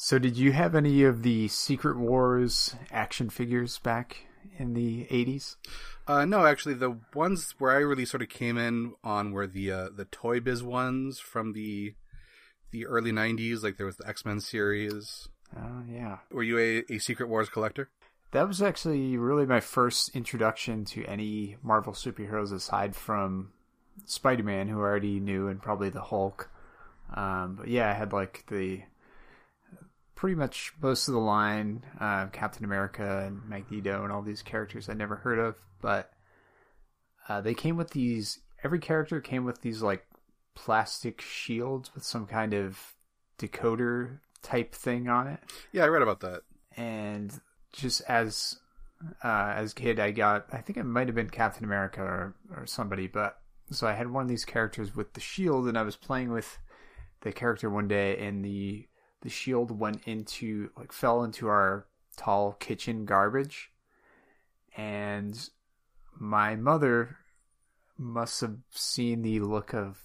So, did you have any of the Secret Wars action figures back in the '80s? Uh, no, actually, the ones where I really sort of came in on were the uh, the Toy Biz ones from the the early '90s. Like there was the X Men series. Oh yeah. Were you a, a Secret Wars collector? That was actually really my first introduction to any Marvel superheroes aside from Spider Man, who I already knew, and probably the Hulk. Um, but yeah, I had like the pretty much most of the line uh, Captain America and Magneto and all these characters I never heard of, but uh, they came with these. Every character came with these like plastic shields with some kind of decoder type thing on it. Yeah, I read about that. And just as uh, as a kid, I got I think it might have been Captain America or or somebody, but so I had one of these characters with the shield, and I was playing with the character one day, and the the shield went into like fell into our tall kitchen garbage, and my mother must have seen the look of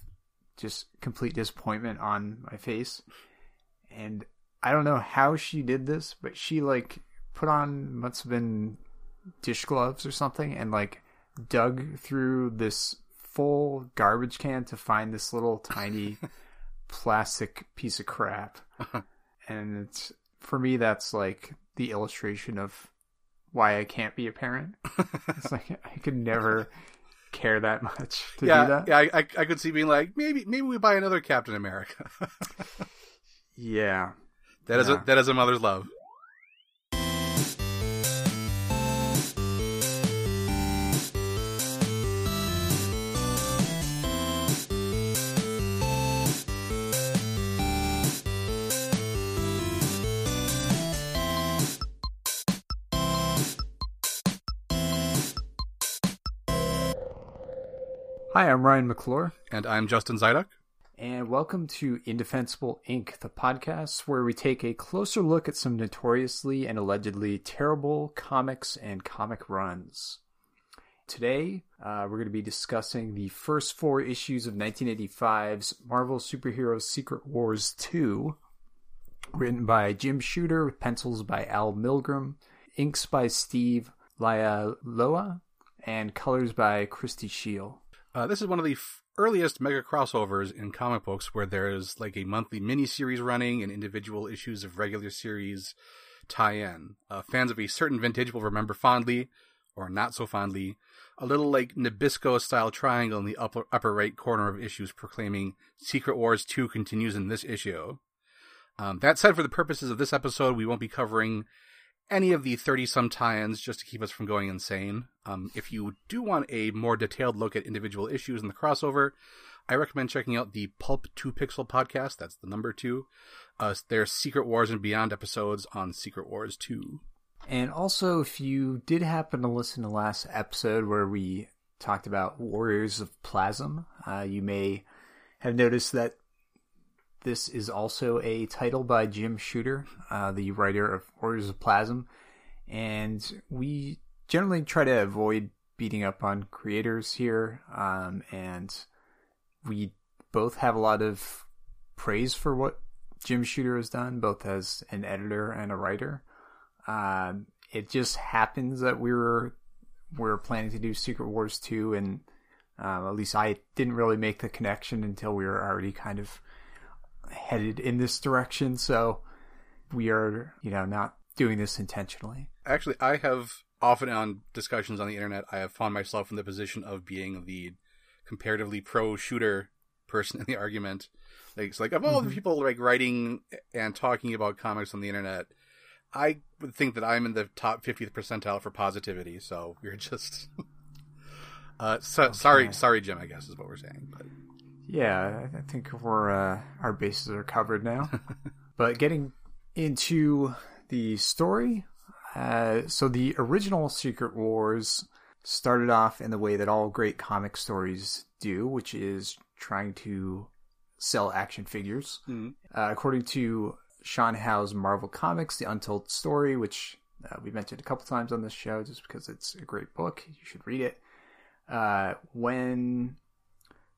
just complete disappointment on my face, and I don't know how she did this, but she like put on must have been dish gloves or something and like dug through this full garbage can to find this little tiny plastic piece of crap. and it's for me that's like the illustration of why I can't be a parent. it's like I could never care that much to yeah, do that. Yeah, I, I could see being like maybe maybe we buy another Captain America. yeah. That is Yeah. a that is a mother's love. Hi, I'm Ryan McClure. And I'm Justin Zyduk. And welcome to Indefensible Inc., the podcast where we take a closer look at some notoriously and allegedly terrible comics and comic runs. Today, uh, we're going to be discussing the first four issues of 1985's Marvel Superhero Secret Wars 2, written by Jim Shooter, with pencils by Al Milgrom, inks by Steve Leialoha, and colors by Christy Shield. Uh, this is one of the f- earliest mega crossovers in comic books where there's like a monthly miniseries running and individual issues of regular series tie in. Uh, fans of a certain vintage will remember fondly, or not so fondly, a little like Nabisco style triangle in the upper, upper right corner of issues proclaiming Secret Wars 2 continues in this issue. Um, that said, for the purposes of this episode, we won't be covering any of the 30 some tie-ins just to keep us from going insane. Um, if you do want a more detailed look at individual issues in the crossover, I recommend checking out the Pulp 2 Pixel podcast. That's the number two. Uh, their Secret Wars and Beyond episodes on Secret Wars 2. And also, if you did happen to listen to last episode where we talked about Warriors of Plasm, uh, you may have noticed that this is also a title by Jim Shooter, uh, the writer of Warriors of Plasm. And we generally try to avoid beating up on creators here. Um, and we both have a lot of praise for what Jim Shooter has done, both as an editor and a writer. Um, it just happens that we were we were planning to do Secret Wars two, and um, at least I didn't really make the connection until we were already kind of headed in this direction. So we are, you know, not doing this intentionally. Actually, I have often on discussions on the internet, I have found myself in the position of being the comparatively pro shooter person in the argument. Like, it's like of all the people like writing and talking about comics on the internet, I would think that I'm in the top 50th percentile for positivity. So we're just, uh, so, sorry, sorry, Jim. I guess is what we're saying. But Yeah, I think we're uh, our bases are covered now. but getting into the story, uh, so the original Secret Wars started off in the way that all great comic stories do, which is trying to sell action figures. Uh, according to Sean Howe's Marvel Comics, The Untold Story, which uh, we mentioned a couple times on this show just because it's a great book. You should read it. Uh, when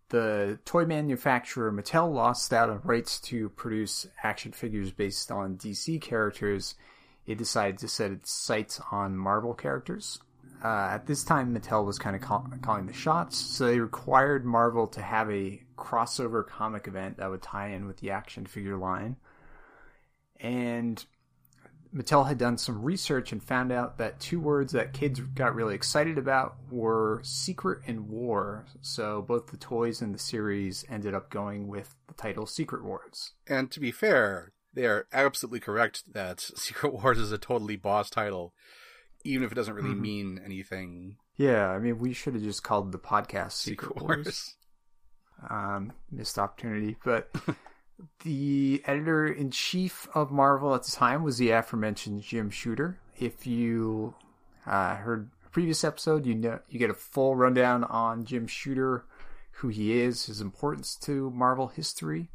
the toy manufacturer Mattel lost out on rights to produce action figures based on DC characters, it decided to set its sights on Marvel characters. Uh, at this time, Mattel was kind of call- calling the shots, so they required Marvel to have a crossover comic event that would tie in with the action figure line. And Mattel had done some research and found out that two words that kids got really excited about were secret and war. So both the toys and the series ended up going with the title Secret Wars. And to be fair, they are absolutely correct that Secret Wars is a totally boss title, even if it doesn't really mm-hmm. mean anything. Yeah, I mean, we should have just called the podcast Secret, Secret Wars. Wars. Um, missed opportunity, but the editor in chief of Marvel at the time was the aforementioned Jim Shooter. If you uh, heard a previous episode, you know you get a full rundown on Jim Shooter, who he is, his importance to Marvel history.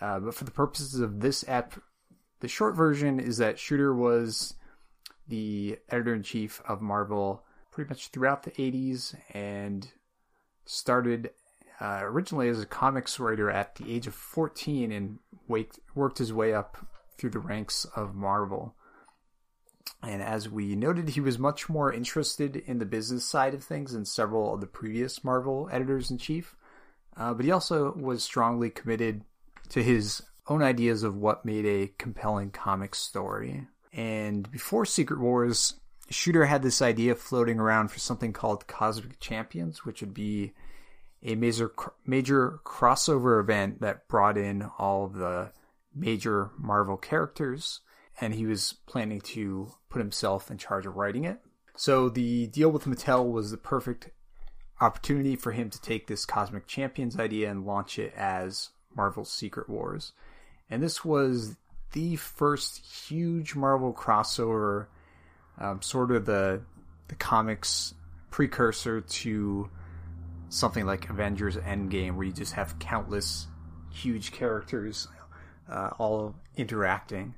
Uh, but for the purposes of this app, the short version is that Shooter was the editor in chief of Marvel pretty much throughout the 80s and started uh, originally as a comics writer at the age of 14 and waked, worked his way up through the ranks of Marvel. And as we noted, he was much more interested in the business side of things than several of the previous Marvel editors in chief. Uh, but he also was strongly committed to his own ideas of what made a compelling comic story. And before Secret Wars, Shooter had this idea floating around for something called Cosmic Champions, which would be a major major crossover event that brought in all the major Marvel characters, and he was planning to put himself in charge of writing it. So the deal with Mattel was the perfect opportunity for him to take this Cosmic Champions idea and launch it as Marvel's Secret Wars. And this was the first huge Marvel crossover, um, sort of the the comics precursor to something like Avengers Endgame, where you just have countless huge characters uh, all interacting.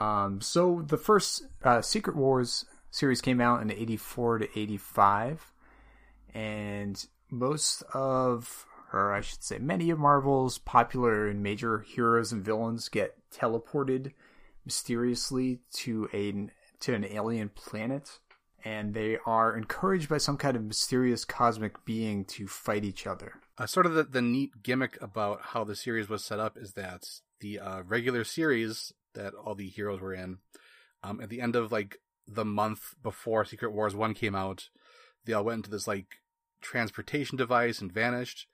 Um, so the first uh, Secret Wars series came out in 84 to 85, and most of, or I should say, many of Marvel's popular and major heroes and villains get teleported mysteriously to a to an alien planet and they are encouraged by some kind of mysterious cosmic being to fight each other. Uh, sort of the, the neat gimmick about how the series was set up is that the uh, regular series that all the heroes were in, um, at the end of like the month before Secret Wars 1 came out, they all went into this like transportation device and vanished.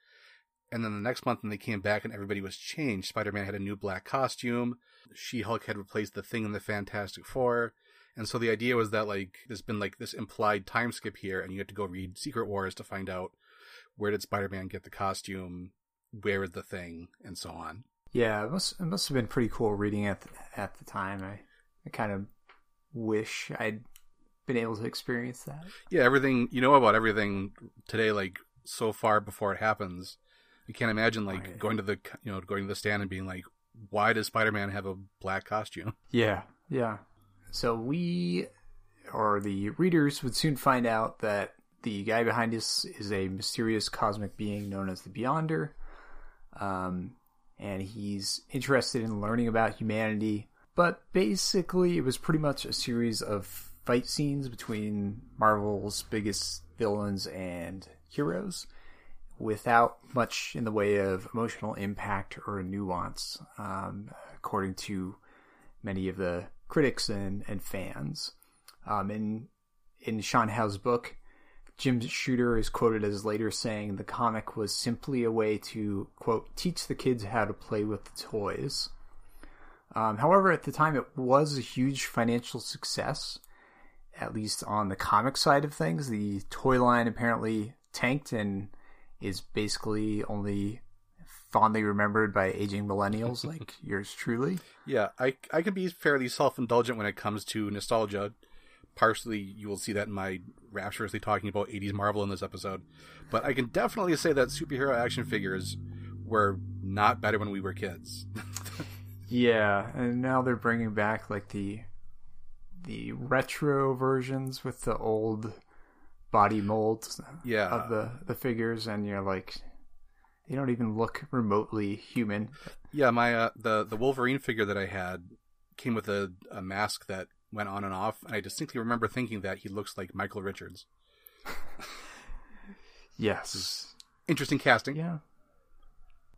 And then the next month, when they came back and everybody was changed, Spider Man had a new black costume. She Hulk had replaced the thing in the Fantastic Four. And so the idea was that like there's been like this implied time skip here, and you have to go read Secret Wars to find out where did Spider-Man get the costume, where is the thing, and so on. Yeah, it must it must have been pretty cool reading at the, at the time. I I kind of wish I'd been able to experience that. Yeah, everything you know about everything today, like so far before it happens. I can't imagine like right. going to the you know going to the stand and being like, why does Spider Man have a black costume? Yeah, yeah. So we, or the readers, would soon find out that the guy behind us is a mysterious cosmic being known as the Beyonder. Um, and he's interested in learning about humanity. But basically, it was pretty much a series of fight scenes between Marvel's biggest villains and heroes without much in the way of emotional impact or nuance, um, according to many of the critics and, and fans. Um, in in Sean Howe's book, Jim Shooter is quoted as later saying the comic was simply a way to quote teach the kids how to play with the toys. Um, however, at the time, it was a huge financial success, at least on the comic side of things. The toy line apparently tanked and is basically only fondly remembered by aging millennials like yours truly. Yeah, I I can be fairly self indulgent when it comes to nostalgia. Partially, you will see that in my rapturously talking about 80s Marvel in this episode. But I can definitely say that superhero action figures were not better when we were kids. yeah, and now they're bringing back like the the retro versions with the old body molds yeah. of the the figures and you're like they don't even look remotely human. Yeah, my uh, the the Wolverine figure that I had came with a, a mask that went on and off, and I distinctly remember thinking that he looks like Michael Richards. Yes. Interesting casting. Yeah.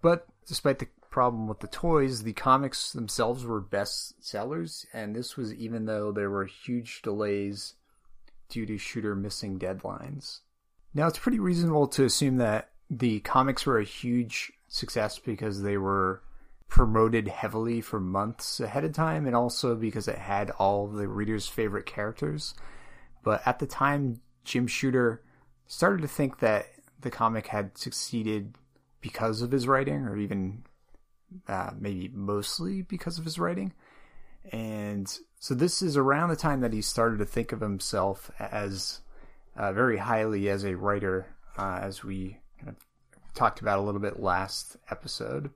But despite the problem with the toys, the comics themselves were best sellers, and this was even though there were huge delays due to shooter missing deadlines. Now, it's pretty reasonable to assume that the comics were a huge success because they were promoted heavily for months ahead of time and also because it had all the readers' favorite characters. But at the time, Jim Shooter started to think that the comic had succeeded because of his writing, or even uh, maybe mostly because of his writing. And so this is around the time that he started to think of himself as uh, very highly as a writer, uh, as we talked about a little bit last episode.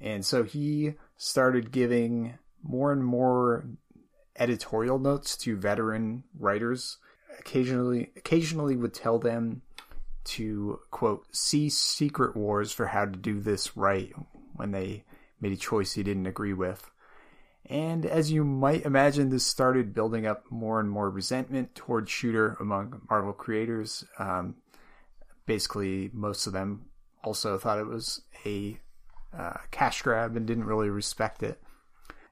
And so he started giving more and more editorial notes to veteran writers. Occasionally, occasionally would tell them to quote see Secret Wars for how to do this right when they made a choice he didn't agree with. And as you might imagine, this started building up more and more resentment toward Shooter among Marvel creators. Um, basically, most of them also thought it was a uh, cash grab and didn't really respect it.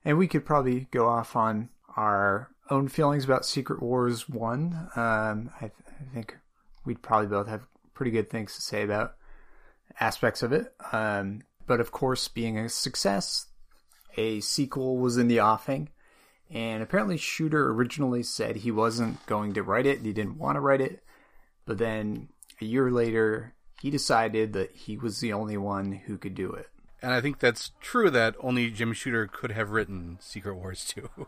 And we could probably go off on our own feelings about Secret Wars 1. Um, I, th- I, think we'd probably both have pretty good things to say about aspects of it. Um, but of course, being a success, a sequel was in the offing. And apparently, Shooter originally said he wasn't going to write it, he didn't want to write it. But then a year later, he decided that he was the only one who could do it. And I think that's true that only Jim Shooter could have written Secret Wars 2.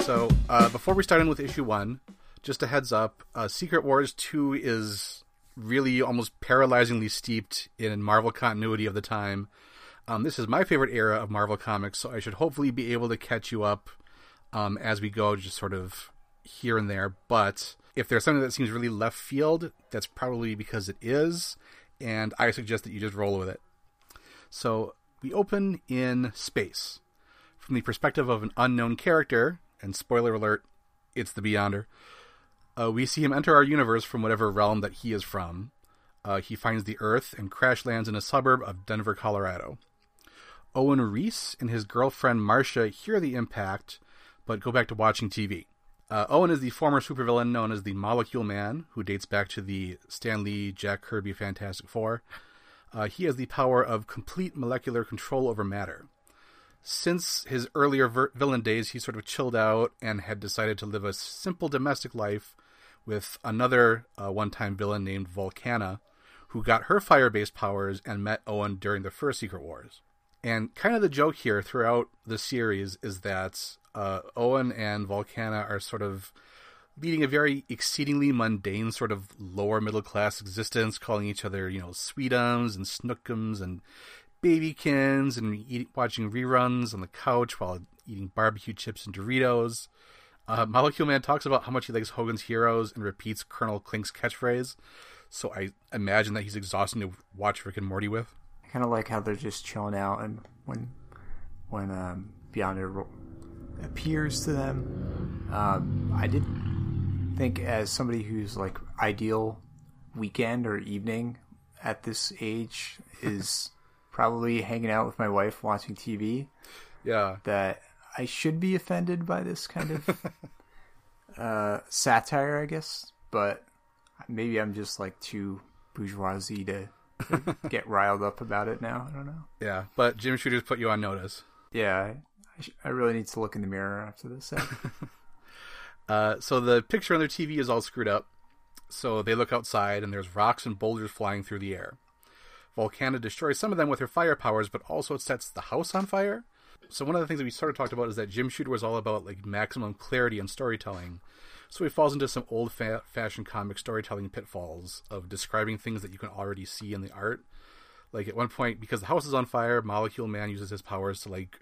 so, uh, before we start in with issue 1, just a heads up uh, Secret Wars 2 is really almost paralyzingly steeped in Marvel continuity of the time. Um, this is my favorite era of Marvel Comics, so I should hopefully be able to catch you up um, as we go, just sort of here and there. But if there's something that seems really left field, that's probably because it is, and I suggest that you just roll with it. So we open in space from the perspective of an unknown character, and spoiler alert, it's the Beyonder. Uh, we see him enter our universe from whatever realm that he is from. Uh, he finds the Earth and crash lands in a suburb of Denver, Colorado. Owen Reese and his girlfriend Marsha hear the impact, but go back to watching TV. Uh, Owen is the former supervillain known as the Molecule Man, who dates back to the Stan Lee, Jack Kirby Fantastic Four. Uh, he has the power of complete molecular control over matter. Since his earlier ver- villain days, he sort of chilled out and had decided to live a simple domestic life with another uh, one time villain named Volcana, who got her fire based powers and met Owen during the first Secret Wars. And kind of the joke here throughout the series is that uh, Owen and Volcana are sort of leading a very exceedingly mundane sort of lower middle class existence, calling each other, you know, sweetums and snookums and babykins and eat, watching reruns on the couch while eating barbecue chips and Doritos. Uh, Molecule Man talks about how much he likes Hogan's Heroes and repeats Colonel Klink's catchphrase. So I imagine that he's exhausting to watch Rick and Morty with. I kind of like how they're just chilling out, and when when um, Beyonder appears to them, um, I did think as somebody who's like ideal weekend or evening at this age is probably hanging out with my wife watching TV. Yeah, that I should be offended by this kind of uh, satire, I guess, but maybe I'm just like too bourgeoisie to get riled up about it now. I don't know. Yeah, but Jim Shooter's put you on notice. Yeah, I, sh- I really need to look in the mirror after this. uh, so the picture on their TV is all screwed up. So they look outside, and there's rocks and boulders flying through the air. Volcana destroys some of them with her fire powers, but also sets the house on fire. So one of the things that we sort of talked about is that Jim Shooter was all about like maximum clarity and storytelling. So he falls into some old fa- fashioned comic storytelling pitfalls of describing things that you can already see in the art. Like at one point, because the house is on fire, Molecule Man uses his powers to like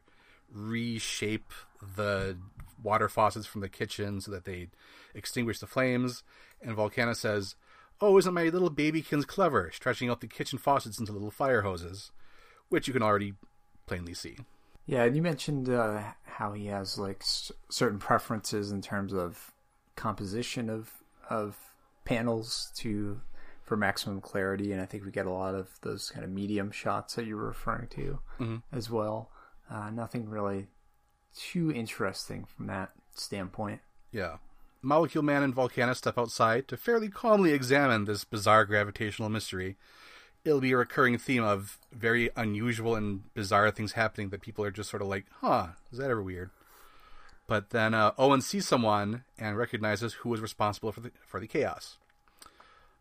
reshape the water faucets from the kitchen so that they extinguish the flames. And Volcana says, Oh, isn't my little babykins clever, stretching out the kitchen faucets into little fire hoses? Which you can already plainly see. Yeah, and you mentioned uh, how he has like s- certain preferences in terms of composition of of panels to for maximum clarity, and I think we get a lot of those kind of medium shots that you were referring to Mhm. as well. Uh, nothing really too interesting from that standpoint. Yeah. Molecule Man and Volcana step outside to fairly calmly examine this bizarre gravitational mystery. It'll be a recurring theme of very unusual and bizarre things happening that people are just sort of like, huh, is that ever weird? But then uh, Owen sees someone and recognizes who was responsible for the, for the chaos.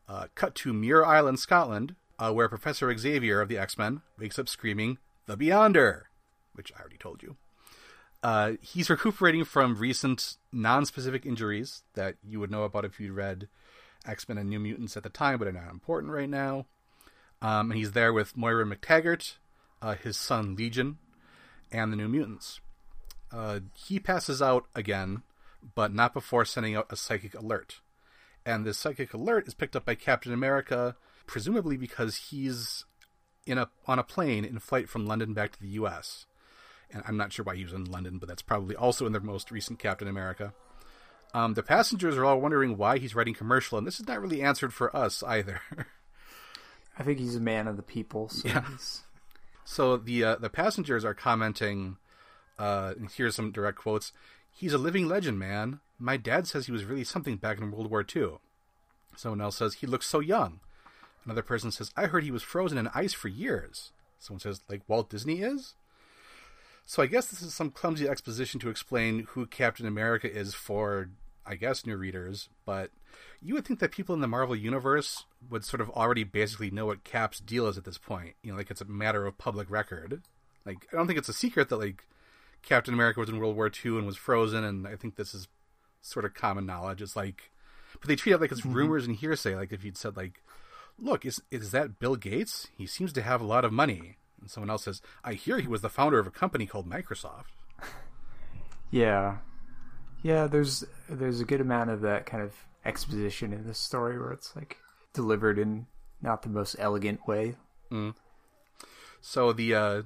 Uh, cut to Muir Island, Scotland, uh, where Professor Xavier of the X Men wakes up screaming, The Beyonder! Which I already told you. Uh, he's recuperating from recent non-specific injuries that you would know about if you'd read X-Men and New Mutants at the time, but are not important right now. Um, and he's there with Moira MacTaggert, uh, his son Legion, and the New Mutants. Uh, he passes out again, but not before sending out a psychic alert. And this psychic alert is picked up by Captain America, presumably because he's in a on a plane in flight from London back to the U.S and I'm not sure why he was in London, but that's probably also in the most recent Captain America. Um, the passengers are all wondering why he's writing commercial, and this is not really answered for us either. I think he's a man of the people, so Yeah. he's so the uh, the passengers are commenting. Uh, and here's some direct quotes. He's a living legend, man. My dad says he was really something back in World War II. Someone else says he looks so young. Another person says I heard he was frozen in ice for years. Someone says like Walt Disney is. So I guess this is some clumsy exposition to explain who Captain America is for, I guess, new readers. But you would think that people in the Marvel universe would sort of already basically know what Cap's deal is at this point. You know, like it's a matter of public record. Like I don't think it's a secret that like Captain America was in World War II and was frozen, and I think this is sort of common knowledge. It's like, but they treat it like it's rumors and hearsay. Like if you'd said like, "Look, is is that Bill Gates? He seems to have a lot of money." And someone else says, "I hear he was the founder of a company called Microsoft." yeah, yeah. There's there's a good amount of that kind of exposition in this story where it's like delivered in not the most elegant way. So the uh,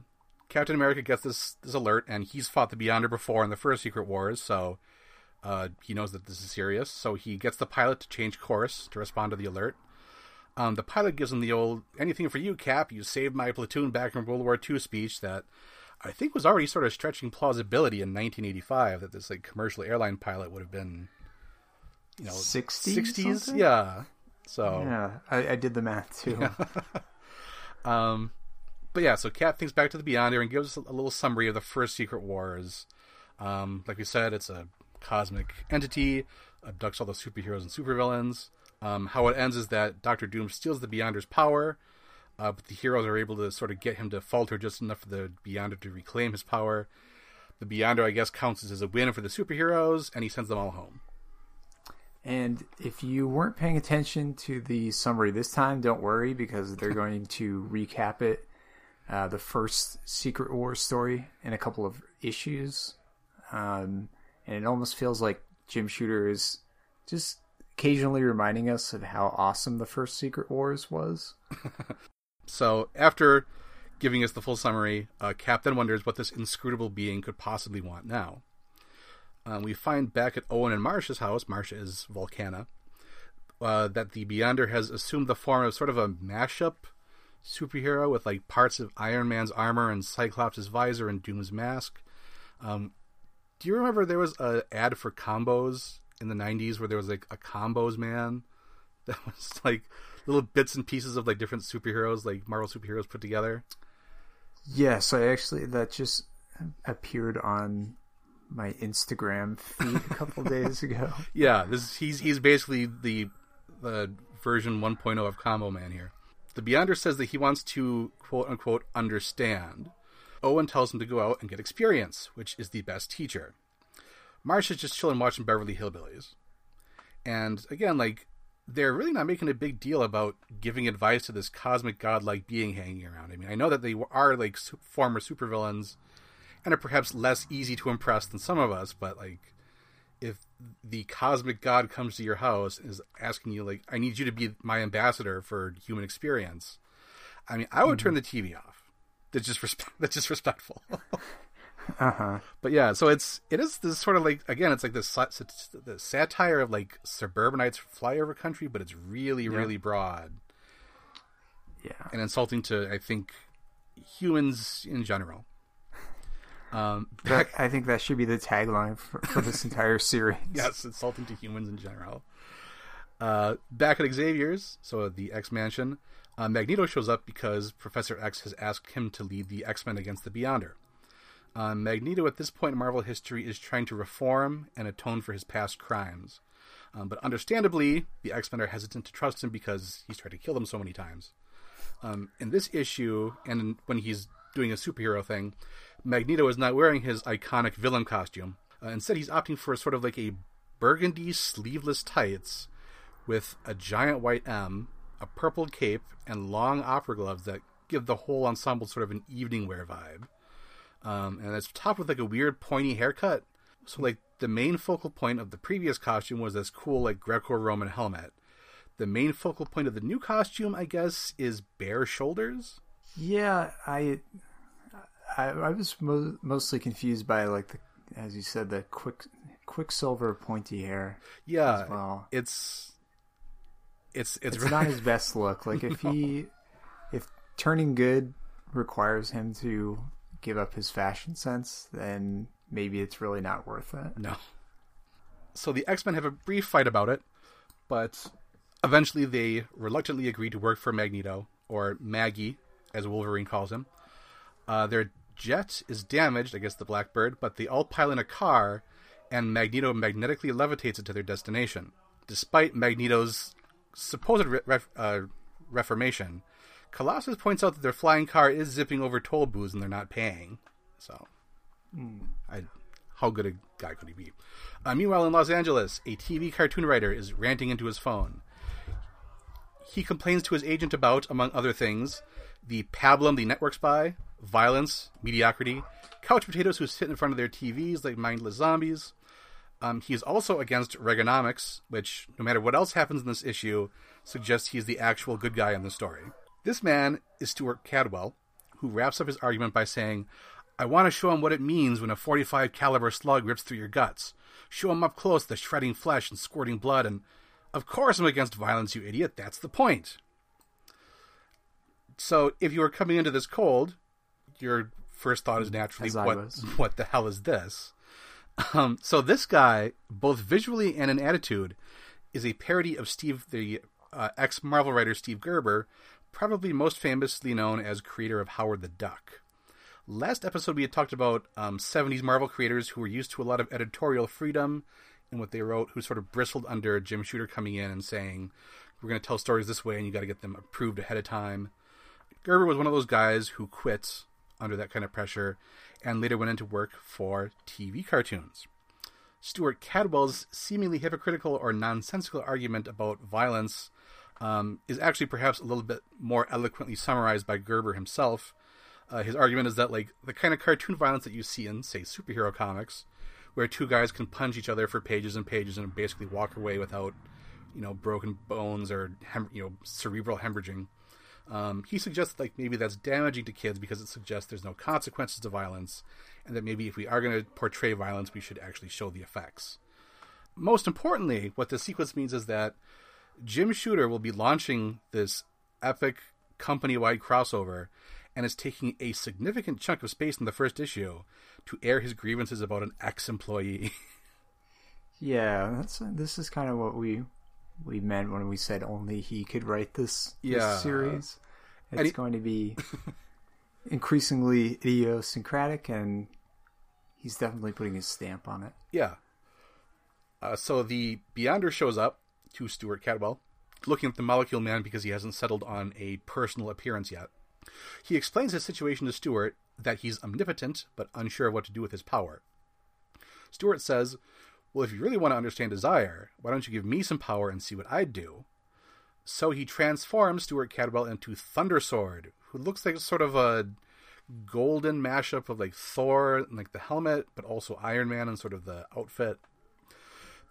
Captain America gets this this alert, and he's fought the Beyonder before in the first Secret Wars, so uh, he knows that this is serious. So he gets the pilot to change course to respond to the alert. Um, the pilot gives him the old "anything for you, Cap. You saved my platoon back in World War II" speech that I think was already sort of stretching plausibility in 1985 that this like commercial airline pilot would have been, you know, 60s 60s, something? yeah. So Yeah, I, I did the math too. Um, but yeah, so Cap thinks back to the Beyond Beyonder and gives us a little summary of the first Secret Wars. Um, like we said, it's a cosmic entity, abducts all the superheroes and supervillains. Um, how it ends is that Doctor Doom steals the Beyonder's power, uh, but the heroes are able to sort of get him to falter just enough for the Beyonder to reclaim his power. The Beyonder, I guess, counts as a win for the superheroes, and he sends them all home. And if you weren't paying attention to the summary this time, don't worry because they're going to recap it, uh, the first Secret Wars story in a couple of issues. Um, and it almost feels like Jim Shooter is just occasionally reminding us of how awesome the first Secret Wars was. So after giving us the full summary, uh, Cap then wonders what this inscrutable being could possibly want now. Um, we find back at Owen and Marsha's house, Marsha is Volcana, uh, that the Beyonder has assumed the form of sort of a mashup superhero with like parts of Iron Man's armor and Cyclops' visor and Doom's mask. Um, do you remember there was a ad for combos in the '90s where there was like a combos man that was like little bits and pieces of like different superheroes, like Marvel superheroes put together? Yes, I actually that just appeared on my Instagram feed a couple days ago. Yeah, this he's he's basically the the version 1.0 of Combo Man here. The Beyonder says that he wants to quote unquote understand. Owen tells him to go out and get experience, which is the best teacher. Marsha's just chilling watching Beverly Hillbillies. And again, like they're really not making a big deal about giving advice to this cosmic godlike being hanging around. I mean, I know that they are like former supervillains and are perhaps less easy to impress than some of us, but like if the cosmic god comes to your house and is asking you like, "I need you to be my ambassador for human experience," I mean, I would mm-hmm. turn the TV off. That's just respe- that's just respectful. uh-huh. But yeah, so it's it is this sort of like again, it's like this the satire of like suburbanites flyover country, but it's really yep. really broad. Yeah, and insulting to I think humans in general. Um, back... I think that should be the tagline for, for this entire series. yes, insulting to humans in general. Uh, back at Xavier's, so the X Mansion, uh, Magneto shows up because Professor X has asked him to lead the X Men against the Beyonder. Uh, Magneto, at this point in Marvel history, is trying to reform and atone for his past crimes. Um, but understandably, the X Men are hesitant to trust him because he's tried to kill them so many times. Um, in this issue, and when he's doing a superhero thing, Magneto is not wearing his iconic villain costume. Uh, instead, he's opting for a sort of like a burgundy sleeveless tights with a giant white M, a purple cape, and long opera gloves that give the whole ensemble sort of an evening wear vibe. Um, and it's topped with like a weird pointy haircut. So like the main focal point of the previous costume was this cool like Greco-Roman helmet. The main focal point of the new costume, I guess, is bare shoulders. Yeah, I I, I was mo- mostly confused by like the, as you said, the quick Quicksilver pointy hair. Yeah, well, it's it's it's, it's not his best look. Like no. if he if turning good requires him to give up his fashion sense, then maybe it's really not worth it. No. So the X Men have a brief fight about it, but eventually they reluctantly agree to work for Magneto, or Maggie, as Wolverine calls him. Uh, their jet is damaged, I guess the Blackbird, but they all pile in a car, and Magneto magnetically levitates it to their destination. Despite Magneto's supposed re- uh, reformation, Colossus points out that their flying car is zipping over toll booths and they're not paying. So, mm. I, how good a guy could he be? Uh, meanwhile, in Los Angeles, a TV cartoon writer is ranting into his phone. He complains to his agent about, among other things, the pablum the network spy, violence, mediocrity, couch potatoes who sit in front of their TVs like mindless zombies. Um, he is also against Reaganomics, which, no matter what else happens in this issue, suggests he's the actual good guy in the story. This man is Stuart Cadwell, who wraps up his argument by saying, I want to show him what it means when a 45 caliber slug rips through your guts. Show him up close the shredding flesh and squirting blood, and of course I'm against violence, you idiot. That's the point. So if you are coming into this cold, your first thought is naturally what what the hell is this? Um, so this guy, both visually and in attitude, is a parody of Steve, the uh, ex Marvel writer Steve Gerber, probably most famously known as creator of Howard the Duck. Last episode, we had talked about um, 70s Marvel creators who were used to a lot of editorial freedom in what they wrote, who sort of bristled under Jim Shooter coming in and saying, We're going to tell stories this way and you got to get them approved ahead of time. Gerber was one of those guys who quit under that kind of pressure and later went into work for TV cartoons. Stuart Cadwell's seemingly hypocritical or nonsensical argument about violence um, is actually perhaps a little bit more eloquently summarized by Gerber himself. Uh, his argument is that like the kind of cartoon violence that you see in, say, superhero comics, where two guys can punch each other for pages and pages and basically walk away without, you know, broken bones or hem- you know cerebral hemorrhaging. Um, he suggests like maybe that's damaging to kids because it suggests there's no consequences to violence, and that maybe if we are going to portray violence, we should actually show the effects. Most importantly, what this sequence means is that Jim Shooter will be launching this epic company-wide crossover, and is taking a significant chunk of space in the first issue to air his grievances about an ex-employee. yeah, that's this is kind of what we we meant when we said only he could write this, this yeah. series. It's he... going to be increasingly idiosyncratic, and he's definitely putting his stamp on it. Yeah. Uh, so the Beyonder shows up to Stuart Cadwell, looking at the Molecule Man because he hasn't settled on a personal appearance yet. He explains his situation to Stuart that he's omnipotent but unsure of what to do with his power. Stuart says, well, if you really want to understand desire, why don't you give me some power and see what I'd do? So he transforms Stuart Cadwell into Thundersword, who looks like sort of a golden mashup of like Thor and like the helmet, but also Iron Man and sort of the outfit.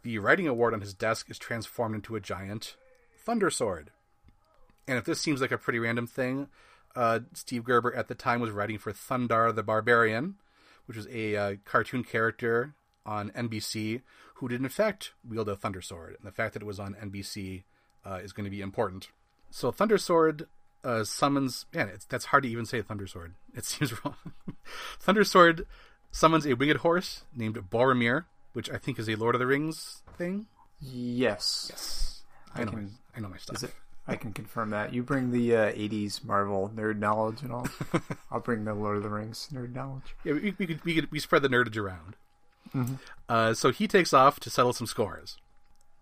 The writing award on his desk is transformed into a giant thunder sword. And if this seems like a pretty random thing, uh, Steve Gerber at the time was writing for Thundarr the Barbarian, which was a uh, cartoon character on NBC who did in fact wield a thunder sword. And the fact that it was on NBC uh, is going to be important. So Thunder Sword uh, summons. Man, it's, that's hard to even say Thunder Sword. It seems wrong. Thunder Sword summons a winged horse named Boromir, which I think is a Lord of the Rings thing. Yes. Yes, I, I know. can- my, I know my stuff. Is it? I can confirm that. You bring the uh, 80s Marvel nerd knowledge and all. I'll bring the Lord of the Rings nerd knowledge. Yeah, we, we could we could we spread the nerdage around. Uh, so he takes off to settle some scores.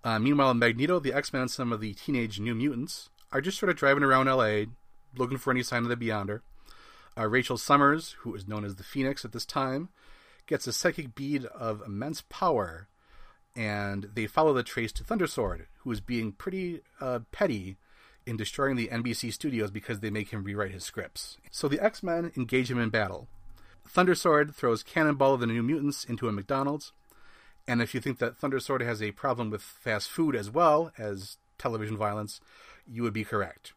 Uh, meanwhile, Magneto, the X Men, and some of the teenage New Mutants are just sort of driving around L.A. looking for any sign of the Beyonder. Uh, Rachel Summers, who is known as the Phoenix at this time, gets a psychic bead of immense power, and they follow the trace to Thundersword, who is being pretty uh, petty in destroying the NBC studios because they make him rewrite his scripts. So the X Men engage him in battle. Thundersword throws Cannonball of the New Mutants into a McDonald's. And if you think that Thundersword has a problem with fast food as well as television violence, you would be correct.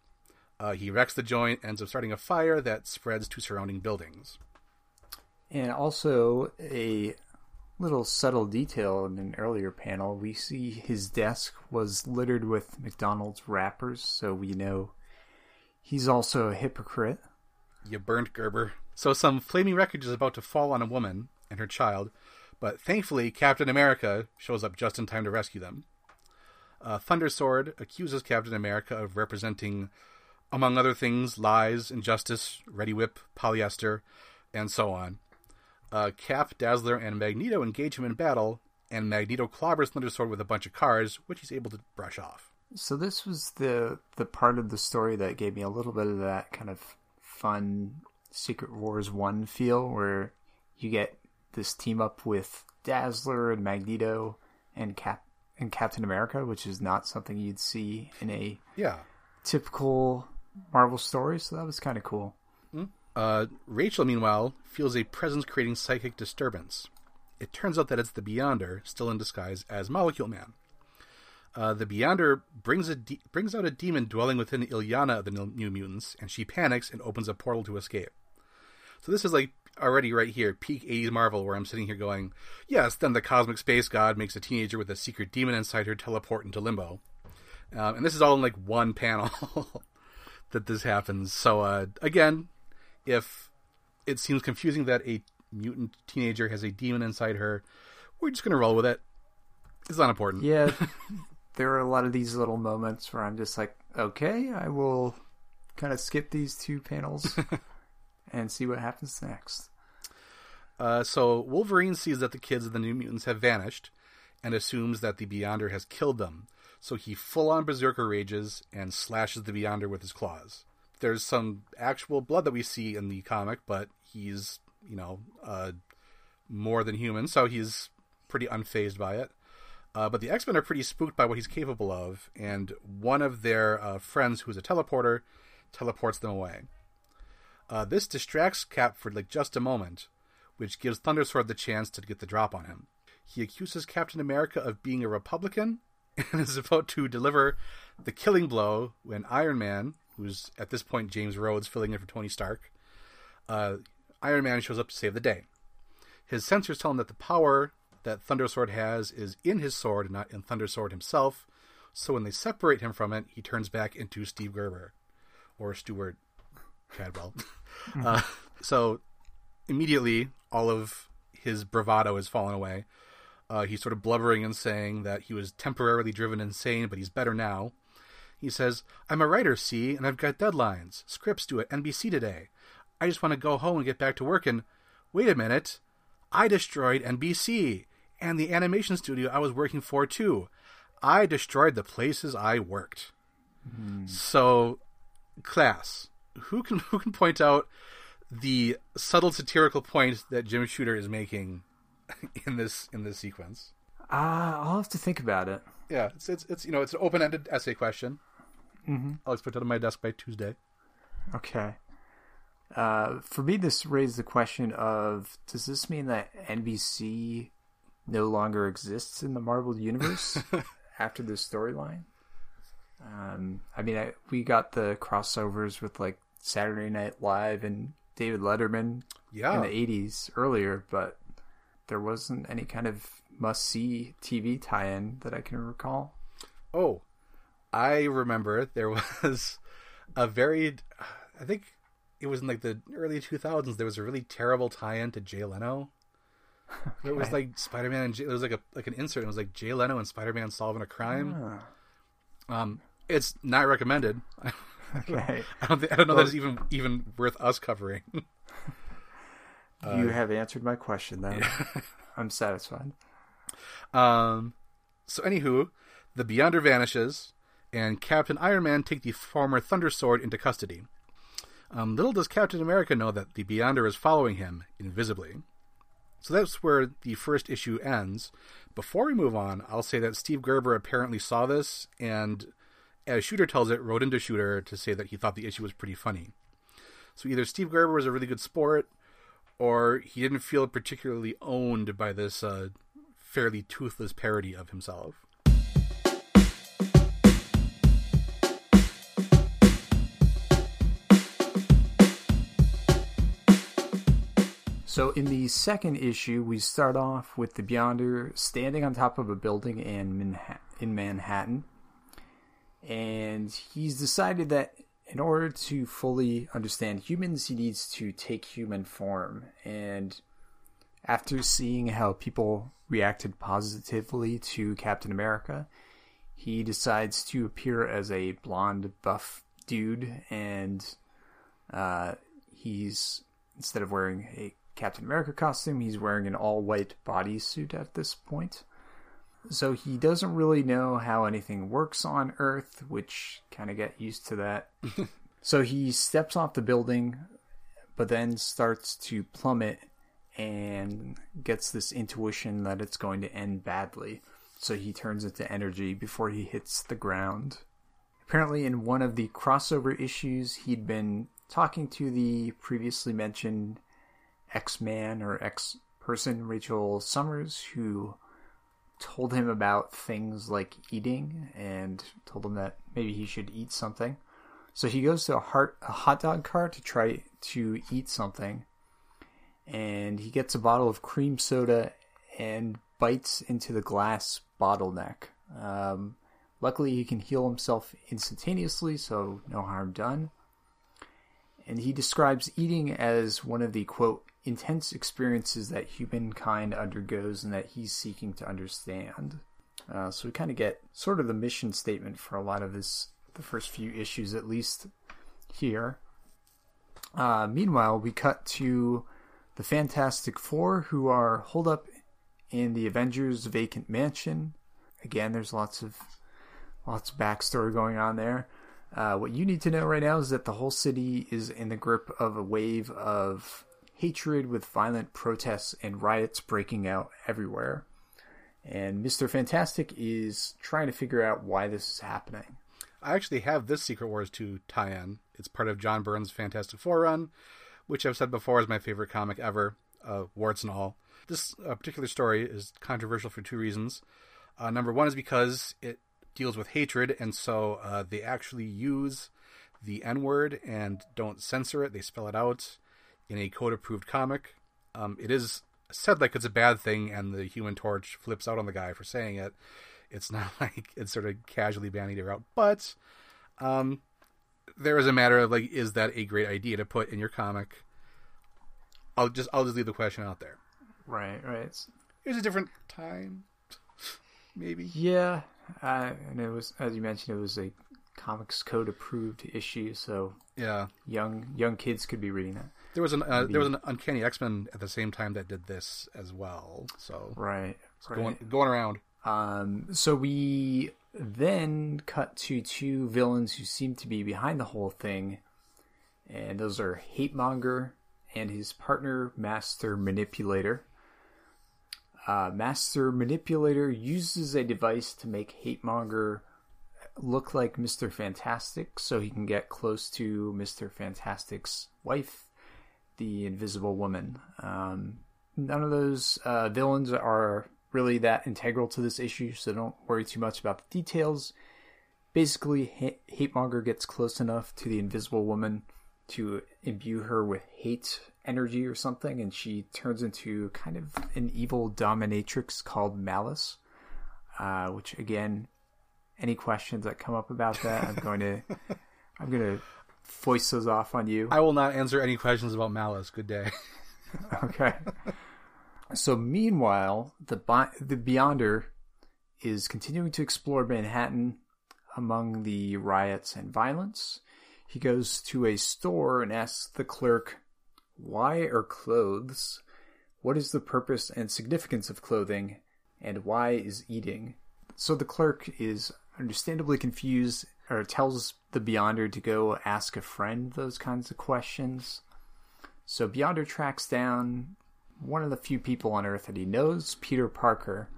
Uh, he wrecks the joint, ends up starting a fire that spreads to surrounding buildings. And also a little subtle detail in an earlier panel, we see his desk was littered with McDonald's wrappers, so we know he's also a hypocrite. You burnt Gerber. So some flaming wreckage is about to fall on a woman and her child, but thankfully Captain America shows up just in time to rescue them. Uh, Thundersword accuses Captain America of representing, among other things, lies, injustice, Reddi-wip, polyester, and so on. Uh, Cap, Dazzler, and Magneto engage him in battle, and Magneto clobbers Thundersword with a bunch of cars, which he's able to brush off. So this was the the part of the story that gave me a little bit of that kind of fun Secret Wars 1 feel where you get this team up with Dazzler and Magneto and Cap and Captain America, which is not something you'd see in a Yeah. typical Marvel story, so that was kind of cool. Uh, Rachel, meanwhile, feels a presence creating psychic disturbance. It turns out that it's the Beyonder, still in disguise as Molecule Man. Uh, the Beyonder brings a de- brings out a demon dwelling within Illyana of the New Mutants, and she panics and opens a portal to escape. So this is like already right here, peak 80s Marvel, where I'm sitting here going, yes, then the cosmic space god makes a teenager with a secret demon inside her teleport into limbo. Um, and this is all in like one panel that this happens. So uh, again, if it seems confusing that a mutant teenager has a demon inside her, we're just going to roll with it. It's not important. Yeah, there are a lot of these little moments where I'm just like, okay, I will kind of skip these two panels and see what happens next. Uh, so Wolverine sees that the kids of the New Mutants have vanished and assumes that the Beyonder has killed them. So he full on berserker rages and slashes the Beyonder with his claws. There's some actual blood that we see in the comic, but he's, you know, uh, more than human, so he's pretty unfazed by it. Uh, but the X Men are pretty spooked by what he's capable of, and one of their uh, friends, who's a teleporter, teleports them away. Uh, this distracts Cap for like just a moment, which gives Thundersword the chance to get the drop on him. He accuses Captain America of being a Republican and is about to deliver the killing blow when Iron Man, who's at this point James Rhodes filling in for Tony Stark, uh, Iron Man shows up to save the day. His sensors tell him that the power that Thundersword has is in his sword and not in Thundersword himself. So when they separate him from it, he turns back into Steve Gerber or Stuart Cadwell. uh, so immediately, all of his bravado has fallen away. Uh, he's sort of blubbering and saying that he was temporarily driven insane, but he's better now. He says, I'm a writer, see, and I've got deadlines, scripts due at NBC today. I just want to go home and get back to work and. Wait a minute. I destroyed NBC and the animation studio I was working for, too. I destroyed the places I worked. So, class, who can who can point out the subtle satirical point that Jim Shooter is making in this in this sequence? Uh, I'll have to think about it. Yeah, it's it's, it's you know it's an open ended essay question. Mm-hmm. I'll expect it on my desk by Tuesday. Okay. Uh, for me, this raised the question of: Does this mean that NBC no longer exists in the Marvel universe after this storyline. Um, I mean, I, we got the crossovers with like Saturday Night Live and David Letterman Yeah. in the '80s earlier, but there wasn't any kind of must-see TV tie-in that I can recall. Oh, I remember there was a very, I think it was in like the early 2000s. There was a really terrible tie-in to Jay Leno. It was like Spider-Man and Jay, it was like a like an insert. It was like Jay Leno and Spider-Man solving a crime. Ah, Um, it's not recommended. okay, I don't think, I don't know that it's even even worth us covering. you have answered my question. Then I'm satisfied. Um, so anywho, the Beyonder vanishes, and Captain Iron Man take the former Thundersword into custody. Um, little does Captain America know that the Beyonder is following him invisibly. So that's where the first issue ends. Before we move on, I'll say that Steve Gerber apparently saw this, and as Shooter tells it, wrote into Shooter to say that he thought the issue was pretty funny. So either Steve Gerber was a really good sport, or he didn't feel particularly owned by this uh, fairly toothless parody of himself. So in the second issue, we start off with the Beyonder standing on top of a building in Manhattan, in Manhattan, and he's decided that in order to fully understand humans, he needs to take human form. And after seeing how people reacted positively to Captain America, he decides to appear as a blonde, buff dude, and uh, he's instead of wearing a Captain America costume, he's wearing an all white bodysuit at this point. So he doesn't really know how anything works on Earth, which kind of get used to that. so he steps off the building, but then starts to plummet and gets this intuition that it's going to end badly. So he turns into energy before he hits the ground. Apparently, in one of the crossover issues, he'd been talking to the previously mentioned X Man or X person, Rachel Summers, who told him about things like eating and told him that maybe he should eat something. So he goes to a, heart, a hot dog cart to try to eat something, and he gets a bottle of cream soda and bites into the glass bottleneck. Um, luckily, he can heal himself instantaneously, so no harm done. And he describes eating as one of the quote intense experiences that humankind undergoes and that he's seeking to understand. Uh, so we kind of get sort of the mission statement for a lot of this, the first few issues at least here. Uh, meanwhile, we cut to the Fantastic Four, who are holed up in the Avengers' vacant mansion. Again, there's lots of lots of backstory going on there. Uh, what you need to know right now is that the whole city is in the grip of a wave of hatred with violent protests and riots breaking out everywhere. And Mr. Fantastic is trying to figure out why this is happening. I actually have this Secret Wars 2 tie-in. It's part of John Byrne's Fantastic Four run, which I've said before is my favorite comic ever, uh, warts and all. This uh, particular story is controversial for two reasons. Uh, number one is because it deals with hatred, and so uh, they actually use the N word and don't censor it. They spell it out in a code approved comic. Um, it is said like it's a bad thing, and the Human Torch flips out on the guy for saying it. It's not like it's sort of casually banning it out, but um, there is a matter of like, is that a great idea to put in your comic? I'll just I'll just leave the question out there. Right, right. It was a different time, maybe. yeah, uh, and it was as you mentioned, it was a Comics Code approved issue, so Yeah, young young kids could be reading that. There was an uh, there was an Uncanny X Men at the same time that did this as well. So Right, right. going going around. Um, so we then cut to two villains who seem to be behind the whole thing, and those are Hate Monger and his partner, Master Manipulator. Uh, Master Manipulator uses a device to make Hate Monger look like Mr. Fantastic so he can get close to Mr. Fantastic's wife, the Invisible Woman. Um, none of those uh, villains are really that integral to this issue, so don't worry too much about the details. Basically, ha- Hatemonger gets close enough to the Invisible Woman to imbue her with hate energy or something, and she turns into kind of an evil dominatrix called Malice. Uh, which again, any questions that come up about that, I'm going to, I'm going to foist those off on you. I will not answer any questions about Malice. Good day. okay. So meanwhile, the the Beyonder is continuing to explore Manhattan among the riots and violence. He goes to a store and asks the clerk, "Why are clothes? What is the purpose and significance of clothing, and why is eating?" So the clerk is understandably confused, or tells the Beyonder to go ask a friend those kinds of questions. So Beyonder tracks down one of the few people on Earth that he knows, Peter Parker.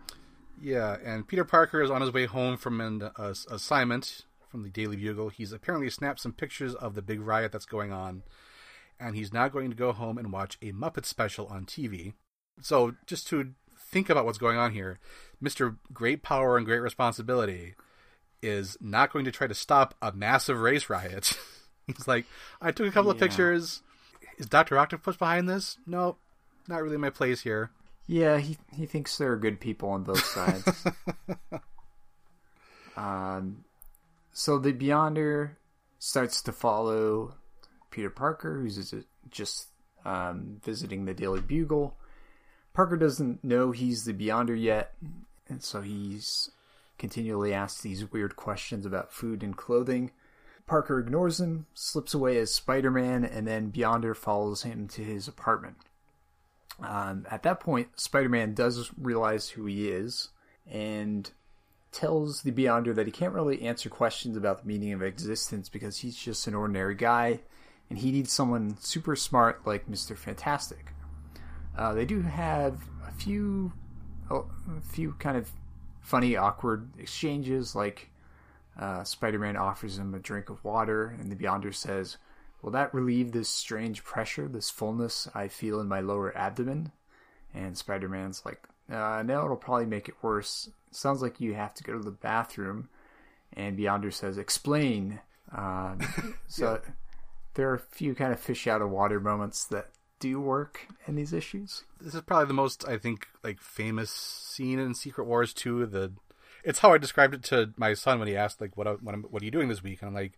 Yeah, and Peter Parker is on his way home from an uh, assignment from the Daily Bugle. He's apparently snapped some pictures of the big riot that's going on, and he's now going to go home and watch a Muppet special on TV. So, just to think about what's going on here, Mr. Great Power and Great Responsibility is not going to try to stop a massive race riot. he's like, I took a couple yeah. of pictures. Is Dr. Octopus behind this? No, not really my place here. Yeah, he he thinks there are good people on both sides. um, so the Beyonder starts to follow Peter Parker, who's just um, visiting the Daily Bugle. Parker doesn't know he's the Beyonder yet, and so he's continually asks these weird questions about food and clothing. Parker ignores him, slips away as Spider Man, and then Beyonder follows him to his apartment. Um, at that point, Spider Man does realize who he is and tells the Beyonder that he can't really answer questions about the meaning of existence because he's just an ordinary guy and he needs someone super smart like Mr. Fantastic. Uh, they do have a few, a few kind of funny, awkward exchanges, like uh, Spider Man offers him a drink of water, and the Beyonder says, Will that relieve this strange pressure, this fullness I feel in my lower abdomen? And Spider Man's like, uh, No, it'll probably make it worse. sounds like you have to go to the bathroom. And Beyonder says, Explain. Um, so yeah. there are a few kind of fish out of water moments that do work in these issues. This is probably the most, I think, like famous scene in Secret Wars 2. The it's how I described it to my son when he asked like what what, what are you doing this week and I'm like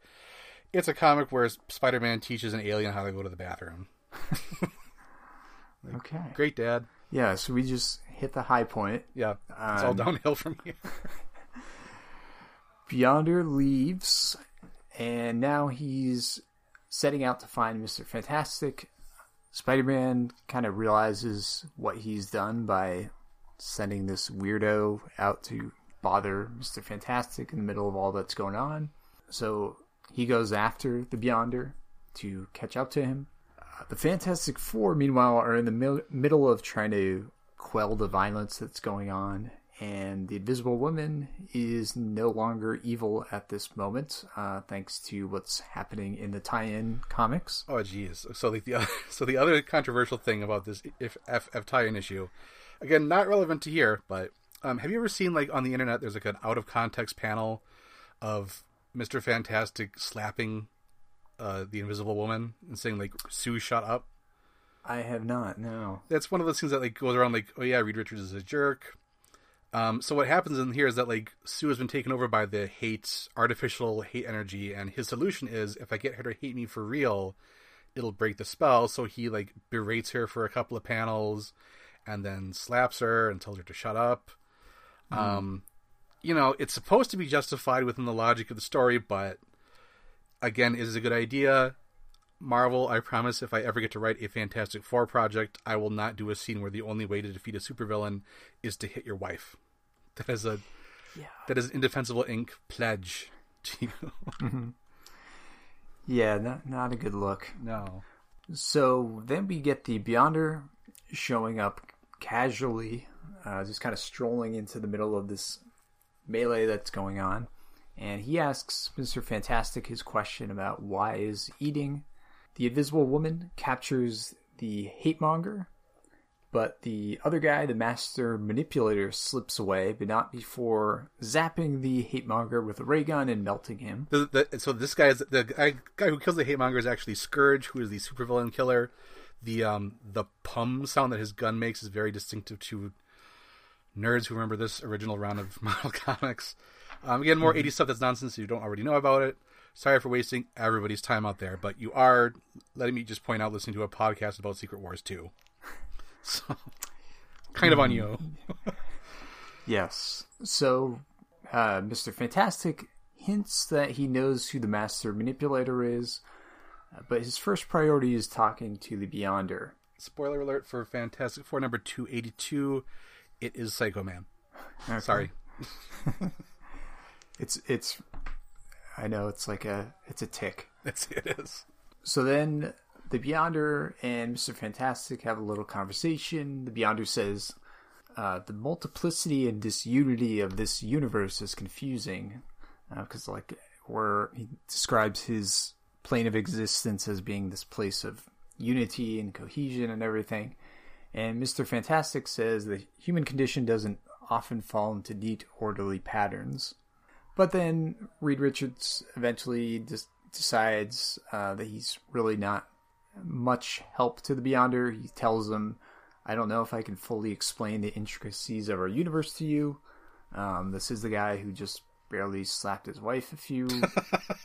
it's a comic where Spider-Man teaches an alien how to go to the bathroom. like, okay. Great, Dad. Yeah, so we just hit the high point. Yeah, it's um, all downhill from here. Beyonder leaves, and now he's setting out to find Mr. Fantastic. Spider Man kind of realizes what he's done by sending this weirdo out to bother Mr. Fantastic in the middle of all that's going on. So he goes after the Beyonder to catch up to him. Uh, the Fantastic Four, meanwhile, are in the middle of trying to quell the violence that's going on, and the Invisible Woman is no longer evil at this moment, uh, thanks to what's happening in the tie-in comics. Oh, geez. So like the other, so the other controversial thing about this if F, F tie-in issue, again, not relevant to here, but um, have you ever seen like on the internet? There's like an out of context panel of Mister Fantastic slapping uh, the Invisible Woman and saying like "Sue, shut up." I have not. No. That's one of those things that like goes around like, oh yeah, Reed Richards is a jerk. Um, so what happens in here is that like Sue has been taken over by the hate, artificial hate energy, and his solution is if I get her to hate me for real, it'll break the spell. So he like berates her for a couple of panels, and then slaps her and tells her to shut up. Mm. Um, you know, it's supposed to be justified within the logic of the story, but again, is a good idea. Marvel, I promise if I ever get to write a Fantastic Four project, I will not do a scene where the only way to defeat a supervillain is to hit your wife. That is a yeah. that is an indefensible ink pledge to you. mm-hmm. Yeah, not not a good look. No. So then we get the Beyonder showing up casually, uh, just kind of strolling into the middle of this melee that's going on. And he asks Mr. Fantastic his question about why is eating. The Invisible Woman captures the hate monger, but the other guy, the master manipulator, slips away, but not before zapping the hate monger with a ray gun and melting him. The, the, so this guy is the guy, guy who kills the hate monger is actually Scourge, who is the supervillain killer. The um the pum sound that his gun makes is very distinctive to nerds who remember this original round of Marvel comics. Um, again, more 80s stuff that's nonsense you don't already know about it. Sorry for wasting everybody's time out there, but you are letting me just point out listening to a podcast about Secret Wars 2. So, kind of on you. Yes. So, uh, Mr. Fantastic hints that he knows who the master manipulator is, but his first priority is talking to the Beyonder. Spoiler alert for Fantastic Four number 282. It is Psycho Man. Okay. Sorry. It's it's I know it's like a it's a tick. That's it is. So then the Beyonder and Mr. Fantastic have a little conversation. The Beyonder says, uh, "The multiplicity and disunity of this universe is confusing because, like, where he describes his plane of existence as being this place of unity and cohesion and everything." And Mr. Fantastic says the human condition doesn't often fall into neat, orderly patterns. But then Reed Richards eventually just decides uh, that he's really not much help to the Beyonder. He tells them, I don't know if I can fully explain the intricacies of our universe to you. Um, this is the guy who just barely slapped his wife a few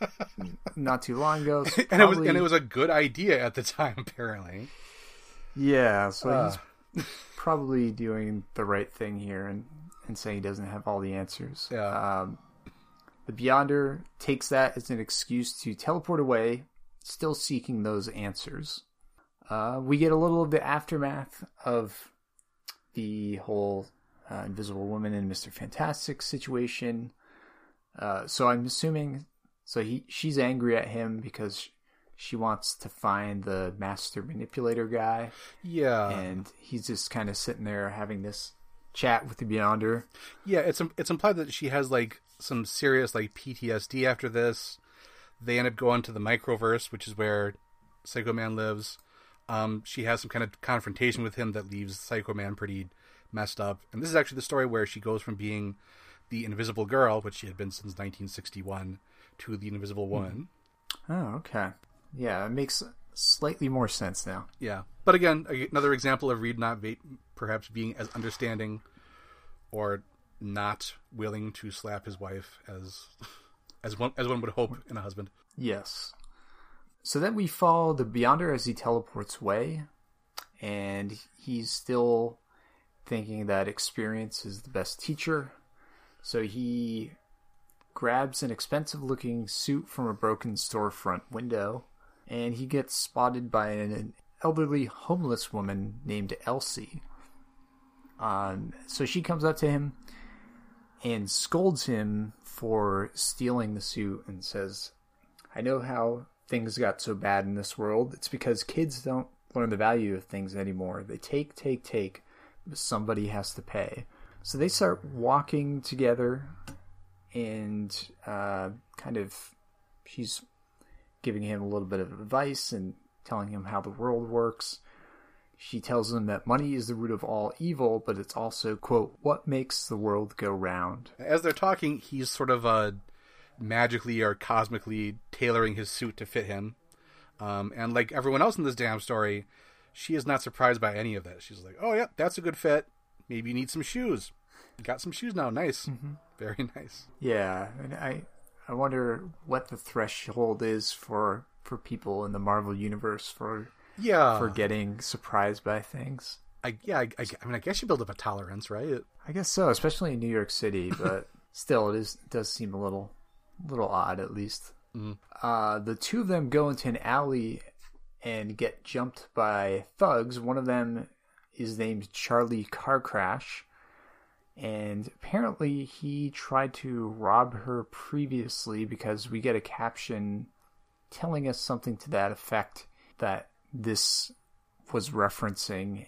not too long ago. So and it was and it was a good idea at the time, apparently. yeah, so Uh. he's probably doing the right thing here and, and saying he doesn't have all the answers. Yeah. Um, the Beyonder takes that as an excuse to teleport away, still seeking those answers. Uh, we get a little of the aftermath of the whole uh, Invisible Woman and Mister Fantastic situation. Uh, so I'm assuming, so he she's angry at him because she wants to find the master manipulator guy, Yeah, and he's just kind of sitting there having this chat with the Beyonder. yeah. It's it's implied that she has like some serious like PTSD after this. They end up going to the microverse, which is where Psycho Man lives. Um, she has some kind of confrontation with him that leaves Psycho Man pretty messed up. And this is actually the story where she goes from being the Invisible Girl, which she had been since 1961, to the Invisible Woman. Oh, okay. Yeah, it makes slightly more sense now. Yeah, but again, another example of Reed not va- perhaps being as understanding or not willing to slap his wife as as one as one would hope in a husband. Yes. So then we follow the Beyonder as he teleports away, and he's still thinking that experience is the best teacher. So he grabs an expensive looking suit from a broken storefront window, and he gets spotted by an elderly homeless woman named Elsie. Um, so she comes up to him and scolds him for stealing the suit and says, I know how things got so bad in this world. It's because kids don't learn the value of things anymore. They take, take, take, but somebody has to pay. So they start walking together, and uh, kind of she's giving him a little bit of advice and telling him how the world works. She tells him that money is the root of all evil, but it's also, quote, what makes the world go round. As they're talking, he's sort of uh, magically or cosmically tailoring his suit to fit him. Um, and like everyone else in this damn story, she is not surprised by any of that. She's like, "Oh yeah, that's a good fit. Maybe you need some shoes. You got some shoes now. Nice, very nice." Yeah, and I I wonder what the threshold is for for people in the Marvel universe for Yeah, for getting surprised by things. I yeah, I, I, I mean, I guess you build up a tolerance, right? I guess so, especially in New York City, but still, it is it does seem a little little odd at least. Uh, the two of them go into an alley and get jumped by thugs. One of them is named Charlie Car Crash, and apparently he tried to rob her previously because we get a caption telling us something to that effect that this was referencing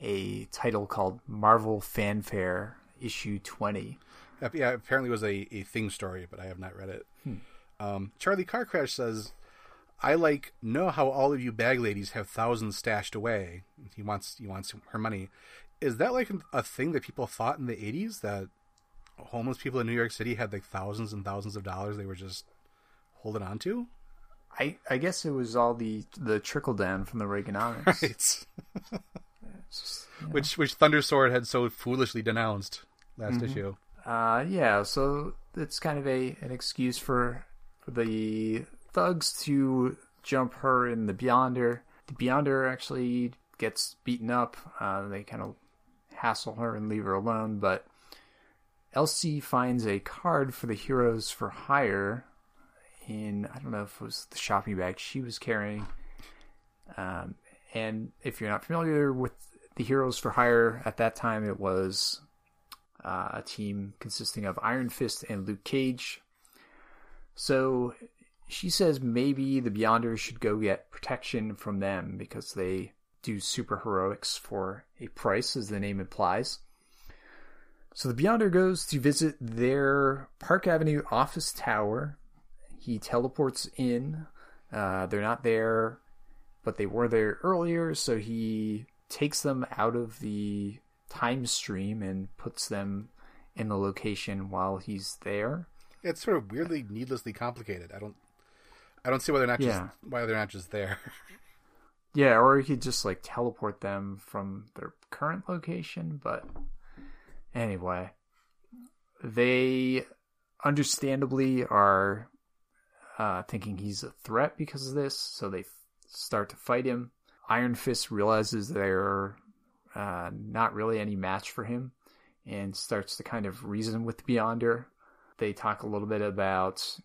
a title called Marvel Fanfare issue 20. Uh, Yeah, apparently it was a, a thing story, but I have not read it. Um, Charlie Car Crash says, I like know how all of you bag ladies have thousands stashed away. He wants he wants her money. Is that like a thing that people thought in the eighties that homeless people in New York City had like thousands and thousands of dollars they were just holding on to? I, I guess it was all the the trickle down from the Reaganomics. Right. Which which Thundersword had so foolishly denounced last Mm-hmm. issue. Uh, yeah, so it's kind of a an excuse for, for the thugs to jump her in the Beyonder. The Beyonder actually gets beaten up. Uh, they kind of hassle her and leave her alone, but Elsie finds a card for the Heroes for Hire in I don't know if it was the shopping bag she was carrying. Um, and if you're not familiar with the Heroes for Hire at that time, it was uh, a team consisting of Iron Fist and Luke Cage. So she says maybe the Beyonders should go get protection from them because they do super heroics for a price, as the name implies. So the Beyonder goes to visit their Park Avenue office tower. He teleports in. Uh, they're not there, but they were there earlier, so he takes them out of the time stream and puts them in the location while he's there. It's sort of weirdly needlessly complicated. I don't I don't see why they're not Yeah. just why they're not just there. Yeah, or he could just like teleport them from their current location, but anyway, they understandably are uh, thinking he's a threat because of this, so they f- start to fight him. Iron Fist realizes they're uh, not really any match for him and starts to kind of reason with the Beyonder. They talk a little bit about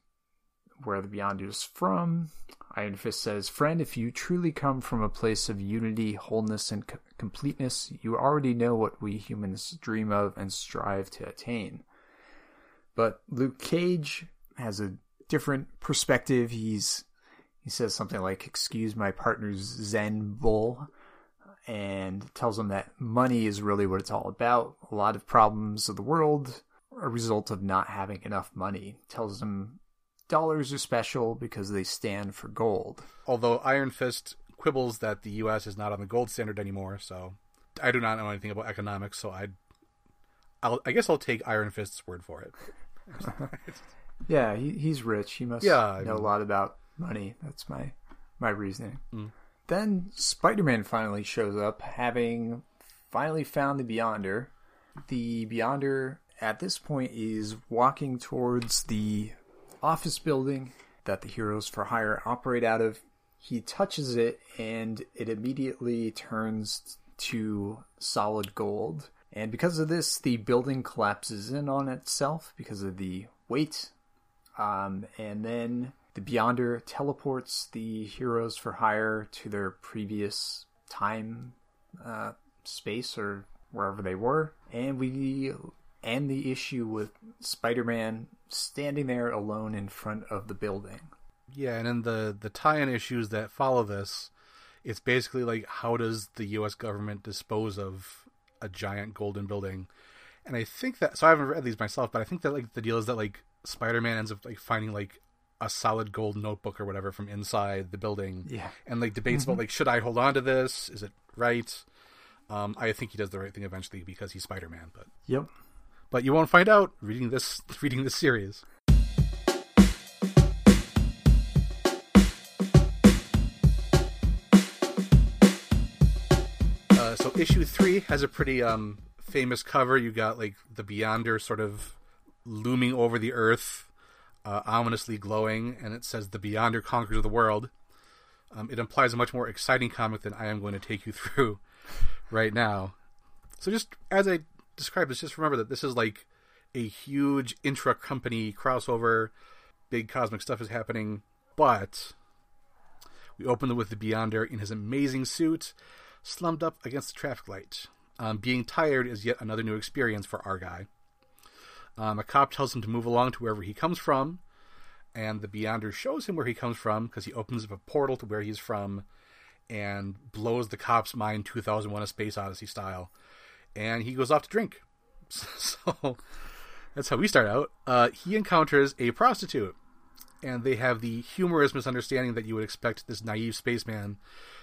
where the Beyonder is from. Iron Fist says, Friend, if you truly come from a place of unity, wholeness, and c- completeness, you already know what we humans dream of and strive to attain. But Luke Cage has a different perspective. He's he says something like, "Excuse my partner's Zen bull," and tells him that money is really what it's all about. A lot of problems of the world are a result of not having enough money. Tells him dollars are special because they stand for gold. Although Iron Fist quibbles that the US is not on the gold standard anymore, so I do not know anything about economics, so I I'll, I guess I'll take Iron Fist's word for it. Yeah, he, he's rich. He must Yeah, I know a lot about money. That's my my reasoning. Mm. Then Spider-Man finally shows up, having finally found the Beyonder. The Beyonder at this point is walking towards the office building that the Heroes for Hire operate out of. He touches it and it immediately turns to solid gold. And because of this, the building collapses in on itself because of the weight. Um, and then the Beyonder teleports the Heroes for Hire to their previous time, uh, space, or wherever they were. And we end the issue with Spider Man standing there alone in front of the building. Yeah, and in the the tie-in issues that follow this, it's basically like how does the U.S. government dispose of a giant golden building? And I think that so I haven't read these myself, but I think that like the deal is that like Spider-Man ends up like finding like a solid gold notebook or whatever from inside the building, Yeah. and like debates about like should I hold on to this? Is it right? Um, I think he does the right thing eventually because he's Spider-Man, but Yep. but you won't find out reading this reading this series. Uh, so issue three has a pretty um, famous cover. You got like the Beyonder sort of looming over the earth, uh, ominously glowing, and it says "The Beyonder conquers the world." Um, it implies a much more exciting comic than I am going to take you through right now. So just as I described this, just remember that this is like a huge intra-company crossover. Big cosmic stuff is happening, but we open with the Beyonder in his amazing suit, slumped up against the traffic light. Um, being tired is yet another new experience for our guy. Um, a cop tells him to move along to wherever he comes from, and the Beyonder shows him where he comes from because he opens up a portal to where he's from and blows the cop's mind 2001 A Space Odyssey style. And he goes off to drink. So that's how we start out. Uh, he encounters a prostitute. and they have the humorous misunderstanding that you would expect this naive spaceman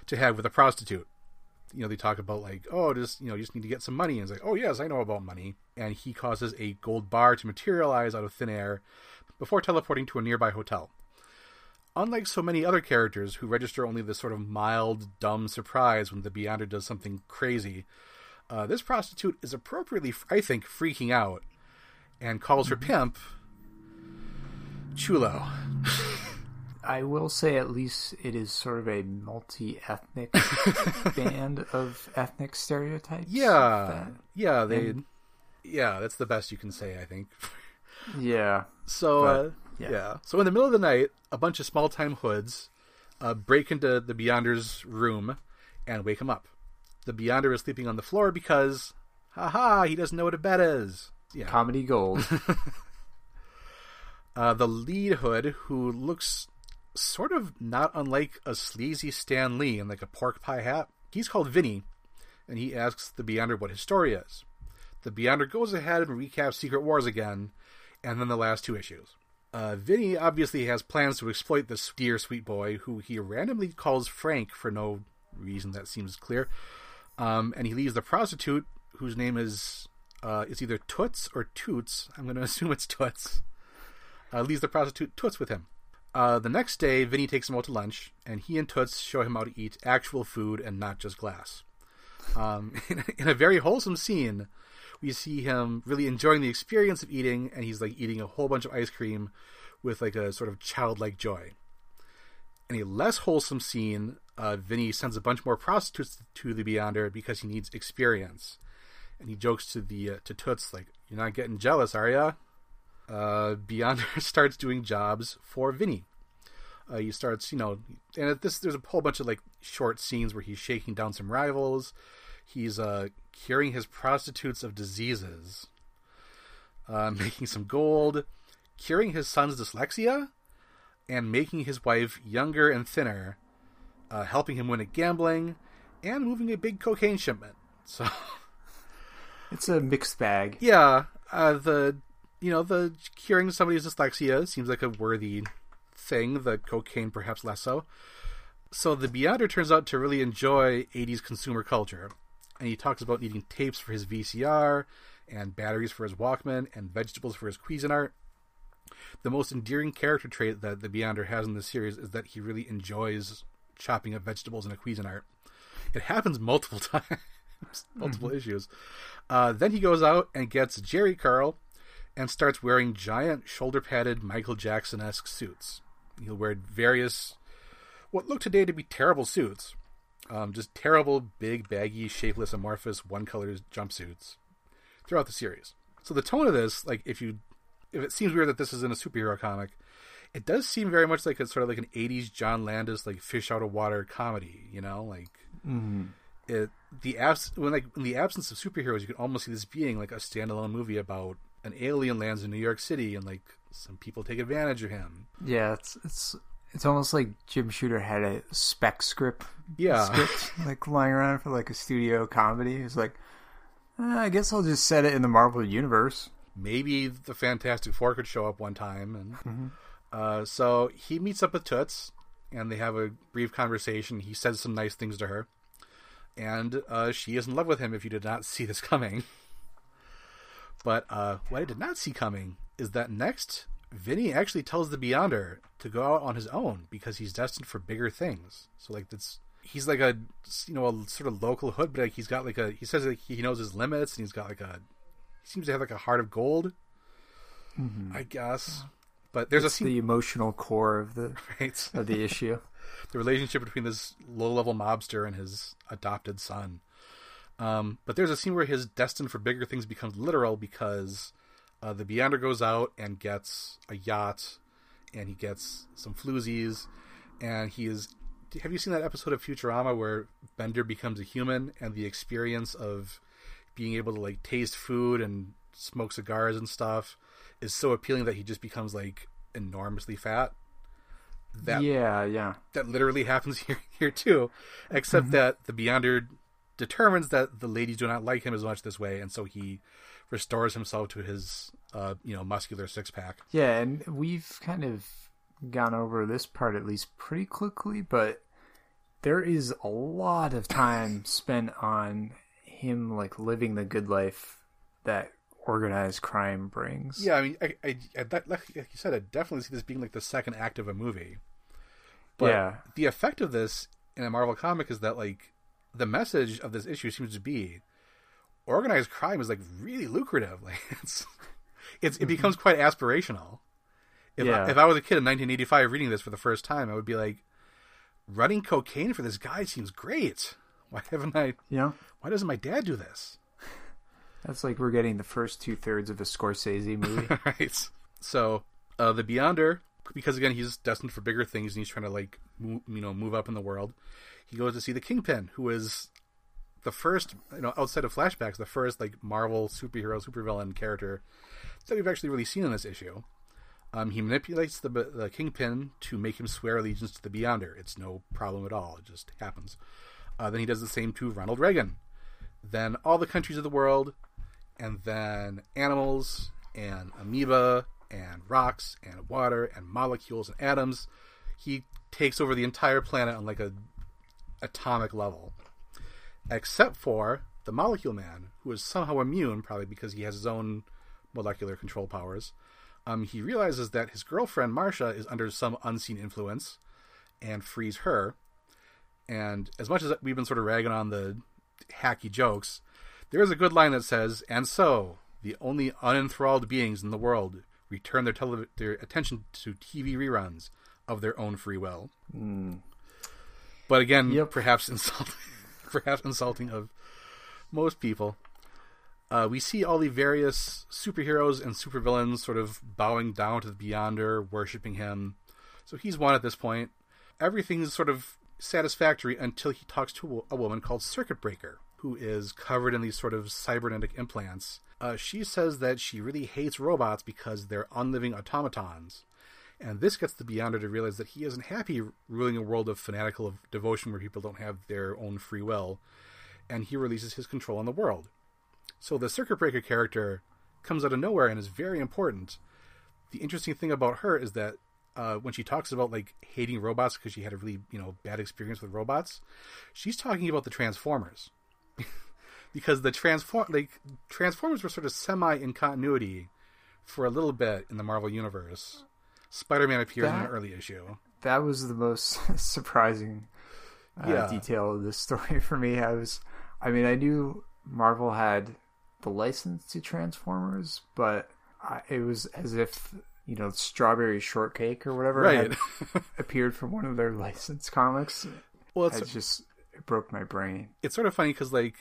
to have with a prostitute. You know, they talk about like, oh, just you know, you just need to get some money, and it's like, oh yes, I know about money, and he causes a gold bar to materialize out of thin air before teleporting to a nearby hotel. Unlike so many other characters who register only this sort of mild, dumb surprise when the Beyonder does something crazy, uh, this prostitute is appropriately, I think, freaking out and calls her pimp Chulo. I will say at least it is sort of a multi-ethnic band of ethnic stereotypes. Yeah, yeah, they, And- yeah, that's the best you can say, I think. yeah. So, But, uh, yeah. yeah. So in the middle of the night, a bunch of small-time hoods uh, break into the Beyonder's room and wake him up. The Beyonder is sleeping on the floor because, haha, he doesn't know what a bed is. Yeah. Comedy gold. Uh, the lead hood, who looks sort of not unlike a sleazy Stan Lee in like a pork pie hat, he's called Vinny, and he asks the Beyonder what his story is. The Beyonder goes ahead and recaps Secret Wars again, and then the last two issues. Uh, Vinny obviously has plans to exploit this dear sweet boy, who he randomly calls Frank for no reason that seems clear. Um, and he leaves the prostitute, whose name is uh, it's either Toots or Toots. I'm going to assume it's Toots uh, leaves the prostitute Toots with him. Uh, the next day, Vinny takes him out to lunch, and he and Toots show him how to eat actual food and not just glass. Um, in, a very wholesome scene, we see him really enjoying the experience of eating, and he's like eating a whole bunch of ice cream with like a sort of childlike joy. In a less wholesome scene, uh, Vinny sends a bunch more prostitutes to the Beyonder because he needs experience, and he jokes to the uh, to Toots like, "You're not getting jealous, are ya?" Uh, Beyonder starts doing jobs for Vinny. Uh, he starts, you know, and at this there's a whole bunch of like short scenes where he's shaking down some rivals. He's uh, curing his prostitutes of diseases, uh, making some gold, curing his son's dyslexia, and making his wife younger and thinner, uh, helping him win at gambling, and moving a big cocaine shipment. So. It's a mixed bag. Yeah, uh, the you know the curing somebody's dyslexia seems like a worthy thing. The cocaine, perhaps less so. So the Beyonder turns out to really enjoy '80s consumer culture, and he talks about needing tapes for his VCR, and batteries for his Walkman, and vegetables for his Cuisinart. The most endearing character trait that the Beyonder has in this series is that he really enjoys chopping up vegetables in a Cuisinart. It happens multiple times, multiple issues. Uh, then he goes out and gets Jheri Curl and starts wearing giant shoulder padded Michael Jackson esque suits. He'll wear various, what look today to be terrible suits. Um, just terrible, big, baggy, shapeless, amorphous, one color jumpsuits throughout the series. So the tone of this, like if you, if it seems weird that this is in a superhero comic, it does seem very much like it's sort of like an '80s John Landis like fish out of water comedy. You know, like it the abs when like in the absence of superheroes, you can almost see this being like a standalone movie about an alien lands in New York City and like some people take advantage of him. Yeah, it's it's it's almost like Jim Shooter had a spec script Yeah, script like lying around for like a studio comedy. He's like, "Eh, I guess I'll just set it in the Marvel universe. maybe the Fantastic Four could show up one time, and uh, so he meets up with Toots, and they have a brief conversation. He says some nice things to her, and uh, she is in love with him. If you did not see this coming, but uh, what I did not see coming is that next, Vinny actually tells the Beyonder to go out on his own because he's destined for bigger things. So like that's he's like a you know a sort of local hood, but like he's got like a he says like he knows his limits and he's got like a he seems to have like a heart of gold. I guess, but there's It's a scene the emotional core of the right of the issue. the relationship between this low level mobster and his adopted son. Um, but there's a scene where his destined for bigger things becomes literal because uh, the Beyonder goes out and gets a yacht, and he gets some floozies, and he is. Have you seen that episode of Futurama where Bender becomes a human and the experience of being able to like taste food and smoke cigars and stuff is so appealing that he just becomes like enormously fat? That yeah, yeah. that literally happens here here too, except that the Beyonder determines that the ladies do not like him as much this way, and so he restores himself to his uh, you know muscular six pack. Yeah, and we've kind of gone over this part at least pretty quickly, but there is a lot of time spent on him like living the good life that organized crime brings. Yeah, I mean, I, I, I that, like you said, I definitely see this being like the second act of a movie. But Yeah. the effect of this in a Marvel comic is that like the message of this issue seems to be organized crime is like really lucrative. Like it's it's it becomes quite aspirational. If Yeah. I, if I was a kid in 1985 reading this for the first time, I would be like, running cocaine for this guy seems great. Why haven't I? Yeah. Why doesn't my dad do this? That's like we're getting the first two thirds of a Scorsese movie. right. So uh, the Beyonder, because again he's destined for bigger things and he's trying to like move, you know move up in the world. He goes to see the Kingpin, who is the first you know outside of flashbacks, the first like Marvel superhero supervillain character that we've actually really seen in this issue. Um, he manipulates the the Kingpin to make him swear allegiance to the Beyonder. It's no problem at all. It just happens. Uh, then he does the same to Ronald Reagan. Then all the countries of the world, and then animals and amoeba and rocks and water and molecules and atoms. He takes over the entire planet on like a atomic level, except for the Molecule Man, who is somehow immune, probably because he has his own molecular control powers. Um, he realizes that his girlfriend Marsha is under some unseen influence, and frees her. And as much as we've been sort of ragging on the hacky jokes, there is a good line that says, "And so the only unenthralled beings in the world return their tele- their attention to TV reruns of their own free will." But again, Yep. perhaps insulting, perhaps insulting of most people. Uh, we see all the various superheroes and supervillains sort of bowing down to the Beyonder, worshiping him. So he's one at this point. Everything's sort of satisfactory until he talks to a, a woman called Circuit Breaker, who is covered in these sort of cybernetic implants. Uh, she says that she really hates robots because they're unliving automatons. And this gets the Beyonder to realize that he isn't happy ruling a world of fanatical of devotion where people don't have their own free will. And he releases his control on the world. So the Circuit Breaker character comes out of nowhere and is very important. The interesting thing about her is that uh, when she talks about like hating robots because she had a really you know bad experience with robots, she's talking about the Transformers because the transform like Transformers were sort of semi in continuity for a little bit in the Marvel universe. Spider-Man appears in That- an early issue. that was the most surprising uh, Yeah. detail of this story for me. I was, I mean, I knew Marvel had the license to Transformers, but I, it was as if you know Strawberry Shortcake or whatever Right. had appeared from one of their licensed comics. well, It it's just it broke my brain. it's sort of funny because like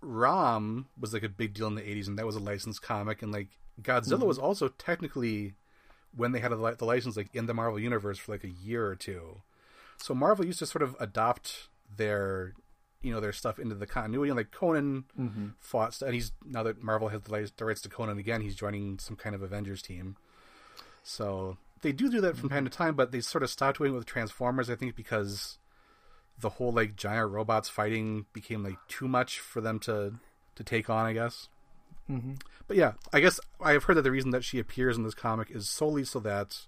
Rom was like a big deal in the '80s, and that was a licensed comic, and like Godzilla was also technically when they had a, the license like in the Marvel universe for like a year or two. So Marvel used to sort of adopt their you know their stuff into the continuity, and like Conan mm-hmm. fought, and he's now that Marvel has the, the rights to Conan again, he's joining some kind of Avengers team. So they do do that from time to time, but they sort of stopped doing it with Transformers, I think, because the whole like giant robots fighting became like too much for them to to take on, I guess. Mm-hmm. But yeah, I guess I have heard that the reason that she appears in this comic is solely so that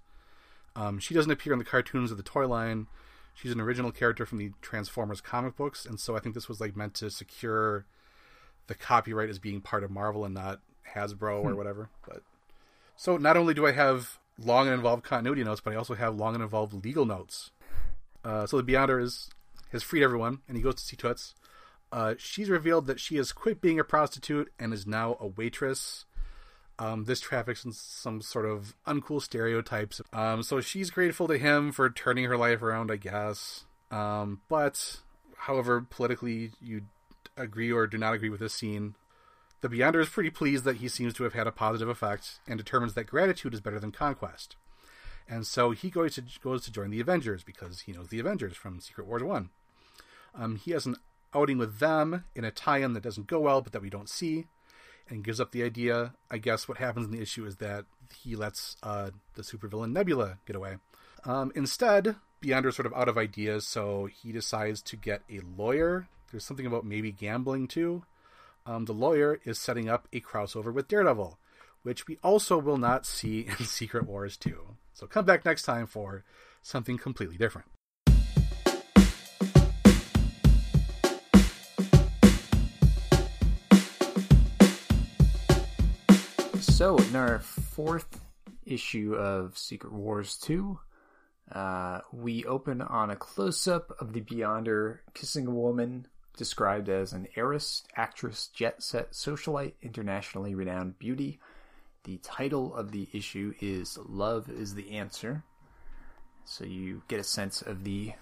um, she doesn't appear in the cartoons of the toy line. She's an original character from the Transformers comic books, and so I think this was like meant to secure the copyright as being part of Marvel and not Hasbro or whatever. But so not only do I have long and involved continuity notes, but I also have long and involved legal notes. Uh, so the Beyonder is has freed everyone, and he goes to see Toots. Uh, she's revealed that she has quit being a prostitute and is now a waitress. Um, this traffics in some sort of uncool stereotypes. Um, so she's grateful to him for turning her life around, I guess. Um, but, however, politically you agree or do not agree with this scene, the Beyonder is pretty pleased that he seems to have had a positive effect and determines that gratitude is better than conquest. And so he goes to goes to join the Avengers because he knows the Avengers from Secret Wars One. Um, he has an outing with them in a tie-in that doesn't go well, but that we don't see, and gives up the idea. I guess what happens in the issue is that he lets uh, the supervillain Nebula get away. Um, instead, Beyonder's sort of out of ideas, so he decides to get a lawyer. There's something about maybe gambling too. Um, the lawyer is setting up a crossover with Daredevil, which we also will not see in Secret Wars 2. So come back next time for something completely different. So, in our fourth issue of Secret Wars 2, uh, we open on a close up of the Beyonder kissing a woman described as an heiress, actress, jet set, socialite, internationally renowned beauty. The title of the issue is Love is the Answer. So you get a sense of the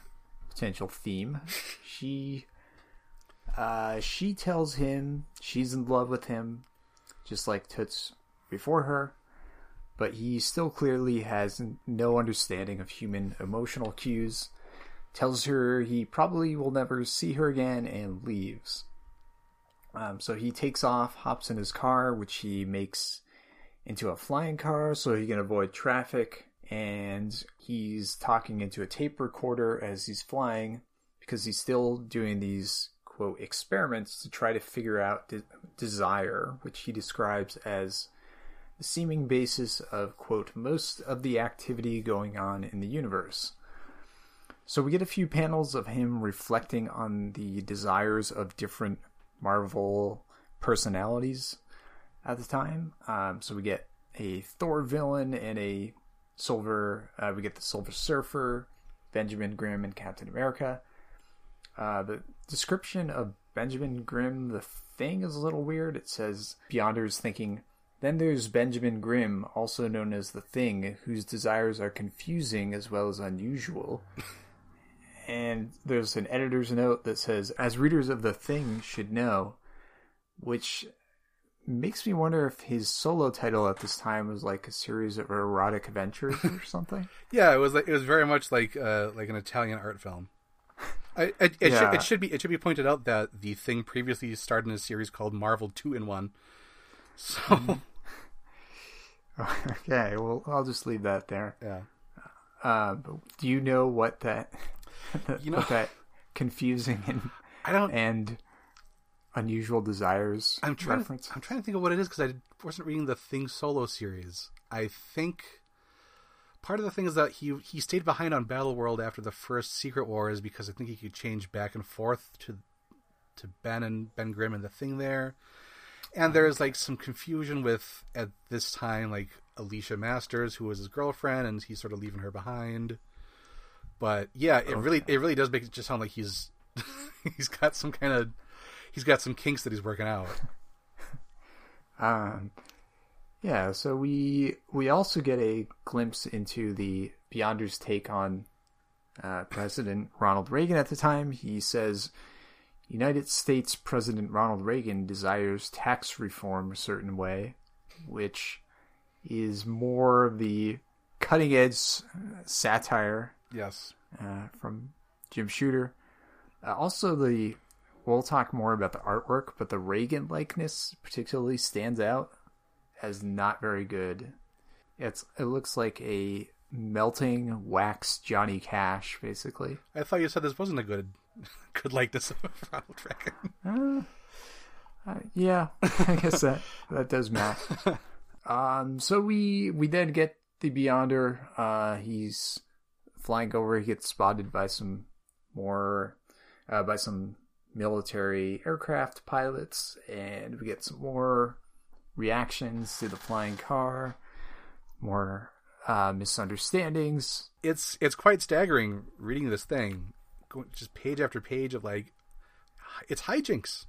potential theme. she uh, she tells him she's in love with him, just like Toots before her, but he still clearly has no understanding of human emotional cues. Tells her he probably will never see her again and leaves. Um, so he takes off, hops in his car, which he makes into a flying car so he can avoid traffic. And he's talking into a tape recorder as he's flying because he's still doing these quote experiments to try to figure out de- desire, which he describes as seeming basis of, quote, most of the activity going on in the universe. So we get a few panels of him reflecting on the desires of different Marvel personalities at the time. Um, so we get a Thor villain and a Silver. Uh, we get the Silver Surfer, Benjamin Grimm, and Captain America. Uh, the description of Benjamin Grimm, the thing, is a little weird. It says Beyonder's thinking then there's Benjamin Grimm, also known as the Thing, whose desires are confusing as well as unusual. and there's an editor's note that says, as readers of The Thing should know, which makes me wonder if his solo title at this time was like a series of erotic adventures or something. yeah, it was like it was very much like uh, like an Italian art film. I, it, it, yeah. should, it should be it should be pointed out that the thing previously starred in a series called Marvel Two in One, so. Mm-hmm. okay, well, I'll just leave that there. Yeah. Uh, do you know what that, you know, that confusing and I don't and unusual desires I'm trying reference? To, I'm trying to think of what it is because I wasn't reading the Thing solo series. I think part of the thing is that he he stayed behind on Battle World after the first Secret Wars because I think he could change back and forth to to Ben and Ben Grimm and the Thing there and there's like some confusion with at this time like Alicia Masters, who was his girlfriend, and he's sort of leaving her behind. But yeah, it okay. really it really does make it just sound like he's he's got some kind of he's got some kinks that he's working out. um, yeah. So we we also get a glimpse into the Beyonders' take on uh, President Ronald Reagan at the time. He says United States President Ronald Reagan desires tax reform a certain way, which is more the cutting edge satire. Yes. Uh, from Jim Shooter. Uh, also, the we'll talk more about the artwork, but the Reagan likeness particularly stands out as not very good. It's it looks like a melting wax Johnny Cash, basically. I thought you said this wasn't a good could like this Ronald Reagan. Uh, uh, yeah, I guess that that does match. um, so we we then get the Beyonder. Uh, he's flying over. He gets spotted by some more uh, by some military aircraft pilots, and we get some more reactions to the flying car. More uh, misunderstandings. It's it's quite staggering reading this thing going just page after page of like it's hijinks.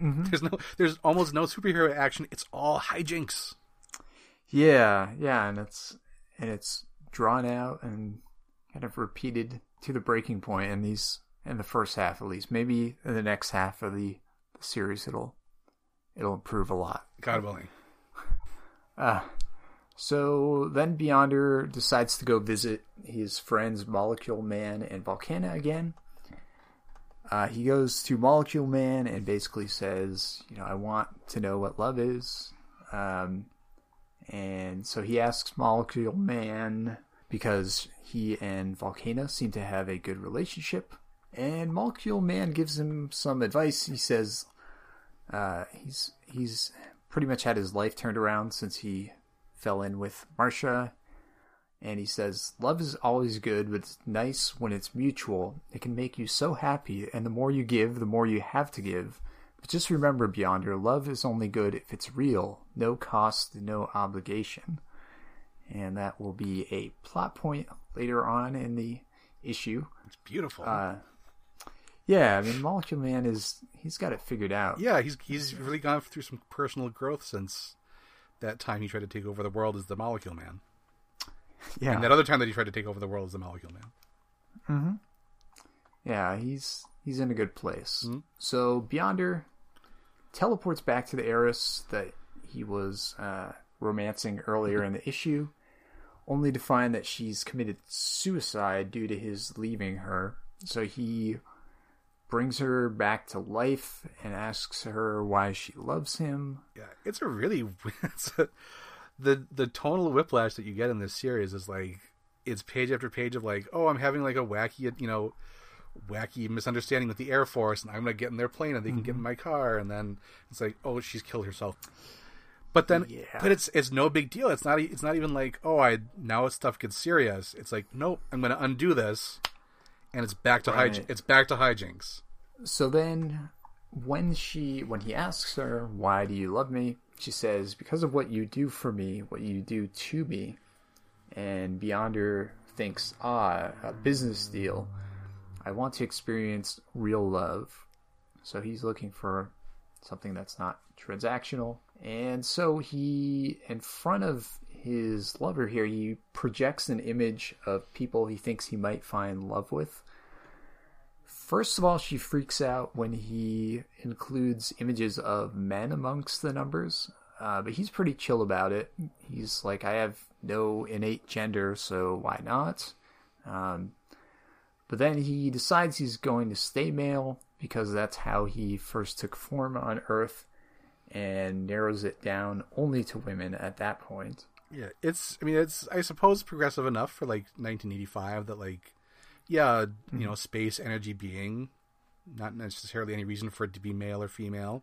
Mm-hmm. There's no there's almost no superhero action. It's all hijinks. Yeah, yeah, and it's and it's drawn out and kind of repeated to the breaking point in these in the first half at least. Maybe in the next half of the, the series it'll it'll improve a lot. God willing. Uh so then Beyonder decides to go visit his friends Molecule Man and Volcana again. Uh, he goes to Molecule Man and basically says, you know, I want to know what love is. Um, and so he asks Molecule Man because he and Volcana seem to have a good relationship. And Molecule Man gives him some advice. He says uh, he's he's pretty much had his life turned around since he fell in with Marsha, And he says, Love is always good, but it's nice when it's mutual. It can make you so happy, and the more you give, the more you have to give. But just remember, Beyonder, love is only good if it's real. No cost, no obligation. And that will be a plot point later on in the issue. It's beautiful. Uh, yeah, I mean, Molecule Man is, he's got it figured out. yeah, he's he's really gone through some personal growth since that time he tried to take over the world as the Molecule Man, Yeah. and that other time that he tried to take over the world as the Molecule Man. Mhm. Yeah, he's he's in a good place. Mhm. So Beyonder teleports back to the heiress that he was uh, romancing earlier in the issue, only to find that she's committed suicide due to his leaving her. So he brings her back to life and asks her why she loves him. Yeah, it's a really it's a, the the tonal whiplash that you get in this series is like it's page after page of like, oh, I'm having like a wacky, you know, wacky misunderstanding with the Air Force, and I'm gonna get in their plane, and they can get in mm-hmm. my car, and then it's like, oh, she's killed herself. But then, Yeah. but it's it's no big deal. It's not it's not even like, oh, I now stuff gets serious. It's like, nope, I'm gonna undo this, and it's back to Right. hij- it's back to hijinks. So then when she when he asks her why do you love me? she says because of what you do for me what you do to me. And beyonder thinks ah a business deal. I want to experience real love. So he's looking for something that's not transactional. And so he in front of his lover here he projects an image of people he thinks he might find love with First of all, she freaks out when he includes images of men amongst the numbers, uh, but he's pretty chill about it. He's like, I have no innate gender, so why not? Um, but then he decides he's going to stay male because that's how he first took form on Earth and narrows it down only to women at that point. Yeah, it's. I mean, it's. I suppose progressive enough for like 1985 that like, yeah, you know, space energy being, not necessarily any reason for it to be male or female.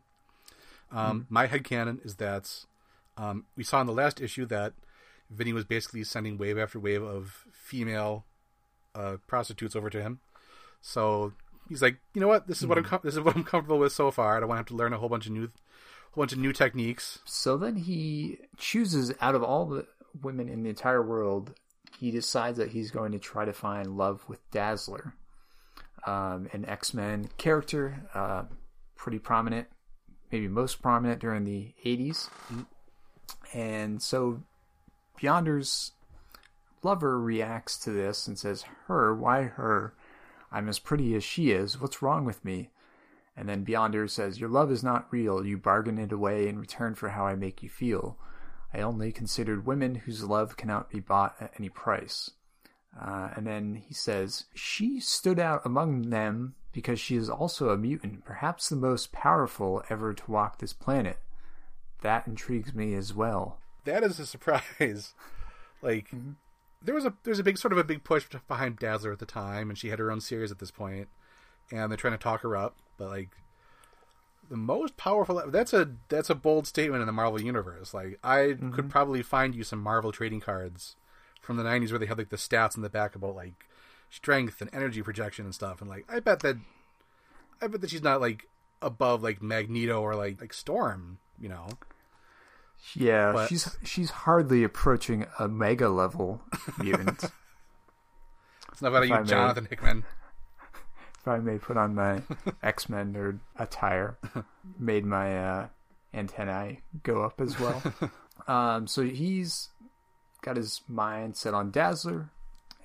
Um, My headcanon is that um, we saw in the last issue that Vinny was basically sending wave after wave of female uh, prostitutes over to him. So he's like, you know what? This is what I'm. Com- this is what I'm comfortable with so far. I don't want to have to learn a whole bunch of new, bunch of new techniques. So then he chooses out of all the women in the entire world, he decides that he's going to try to find love with Dazzler, um, an X Men character, uh, pretty prominent, maybe most prominent during the 80s. And so Beyonder's lover reacts to this and says, Her, why her? I'm as pretty as she is. What's wrong with me? And then Beyonder says, Your love is not real. You bargain it away in return for how I make you feel. I only considered women whose love cannot be bought at any price. Uh, and then he says, She stood out among them because she is also a mutant, perhaps the most powerful ever to walk this planet. That intrigues me as well. that is a surprise. Like there was a there's a big sort of a big push behind Dazzler at the time, and she had her own series at this point, and they're trying to talk her up. But like the most powerful that's a that's a bold statement in the Marvel universe. Like I mm-hmm. could probably find you some Marvel trading cards from the '90s where they had like the stats in the back about like strength and energy projection and stuff, and like I bet that I bet that she's not like above like Magneto or like like Storm, you know. Yeah, But- she's she's hardly approaching a mega level mutant. It's not about you. Jonathan Hickman. I may put on my X Men nerd attire, made my uh, antennae go up as well. um, so he's got his mind set on Dazzler,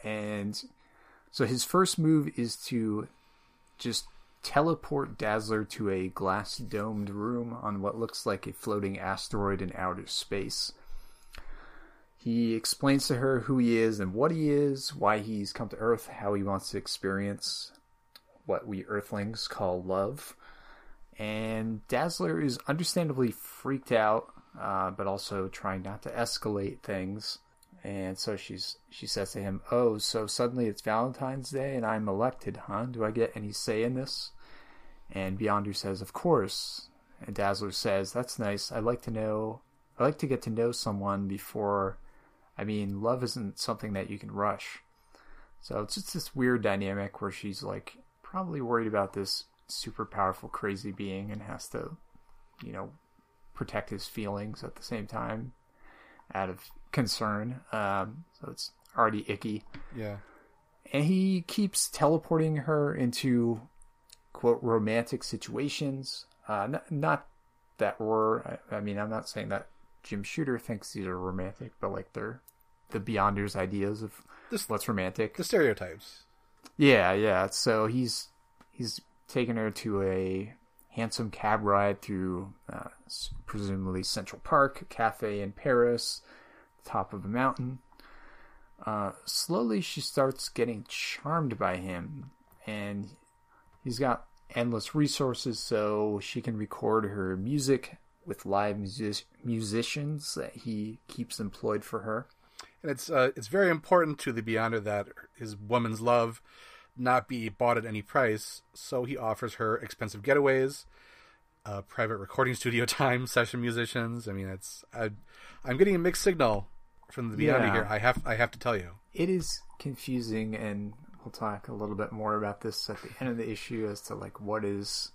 and so his first move is to just teleport Dazzler to a glass domed room on what looks like a floating asteroid in outer space. He explains to her who he is and what he is, why he's come to Earth, how he wants to experience what we Earthlings call love. And Dazzler is understandably freaked out, uh, but also trying not to escalate things. And so she's she says to him, "Oh, so suddenly it's Valentine's Day and I'm elected, huh? Do I get any say in this?" And Beyonder says, "Of course." And Dazzler says, "That's nice. I'd like to know. I'd like to get to know someone before I mean, love isn't something that you can rush. So it's just this weird dynamic where she's like probably worried about this super powerful, crazy being and has to, you know, protect his feelings at the same time out of concern. Um, so it's already icky. Yeah. And he keeps teleporting her into quote romantic situations. Uh, not, not that were, I, I mean, I'm not saying that Jim Shooter thinks these are romantic, but like they're the Beyonders' ideas of This- what's romantic. The stereotypes. Yeah, yeah. So he's he's taken her to a hansom cab ride through uh, presumably Central Park, a cafe in Paris, top of a mountain. Uh, slowly, she starts getting charmed by him, and he's got endless resources, so she can record her music with live music- musicians that he keeps employed for her. And it's uh, it's very important to the Beyonder that his woman's love not be bought at any price. So he offers her expensive getaways, uh, private recording studio time, session musicians. I mean, it's I, I'm getting a mixed signal from the Beyonder Yeah. here. I have I have to tell you. it is confusing and we'll talk a little bit more about this at the end of the issue as to like what is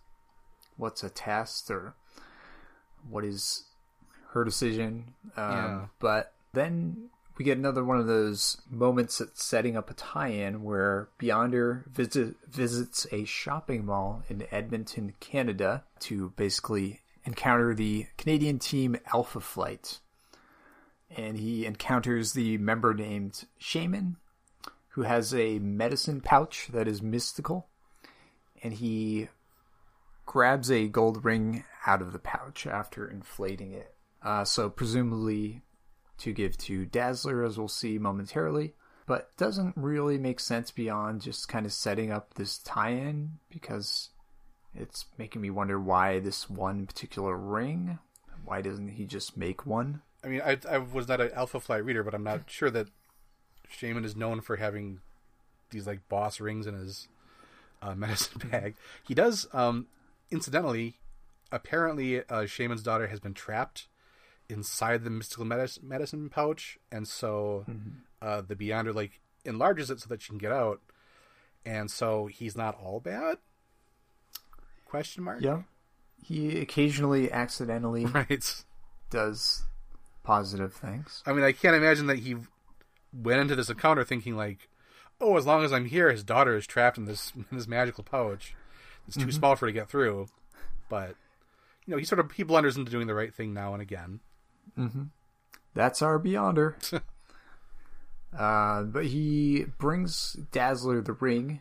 what's a test or what is her decision um, Yeah. but then we get another one of those moments that's setting up a tie-in where Beyonder visit, visits a shopping mall in Edmonton, Canada to basically encounter the Canadian team Alpha Flight and he encounters the member named Shaman, who has a medicine pouch that is mystical, and he grabs a gold ring out of the pouch after inflating it. Uh, so presumably to give to Dazzler, as we'll see momentarily, but doesn't really make sense beyond just kind of setting up this tie-in because it's making me wonder why this one particular ring. Why doesn't he just make one? I mean, I I was not an Alpha Flight reader, but I'm not sure that Shaman is known for having these like boss rings in his uh, medicine bag. He does, um, incidentally, apparently, uh, Shaman's daughter has been trapped inside the mystical medicine, medicine pouch, and so uh, the Beyonder like enlarges it so that she can get out, and so he's not all bad. Question mark. Yeah. He occasionally accidentally Right. does positive things. I mean, I can't imagine that he went into this encounter thinking like, "Oh, as long as I'm here, his daughter is trapped in this in this magical pouch. It's too small for her to get through." But you know, he sort of he blunders into doing the right thing now and again. That's our Beyonder. uh, but he brings Dazzler the ring.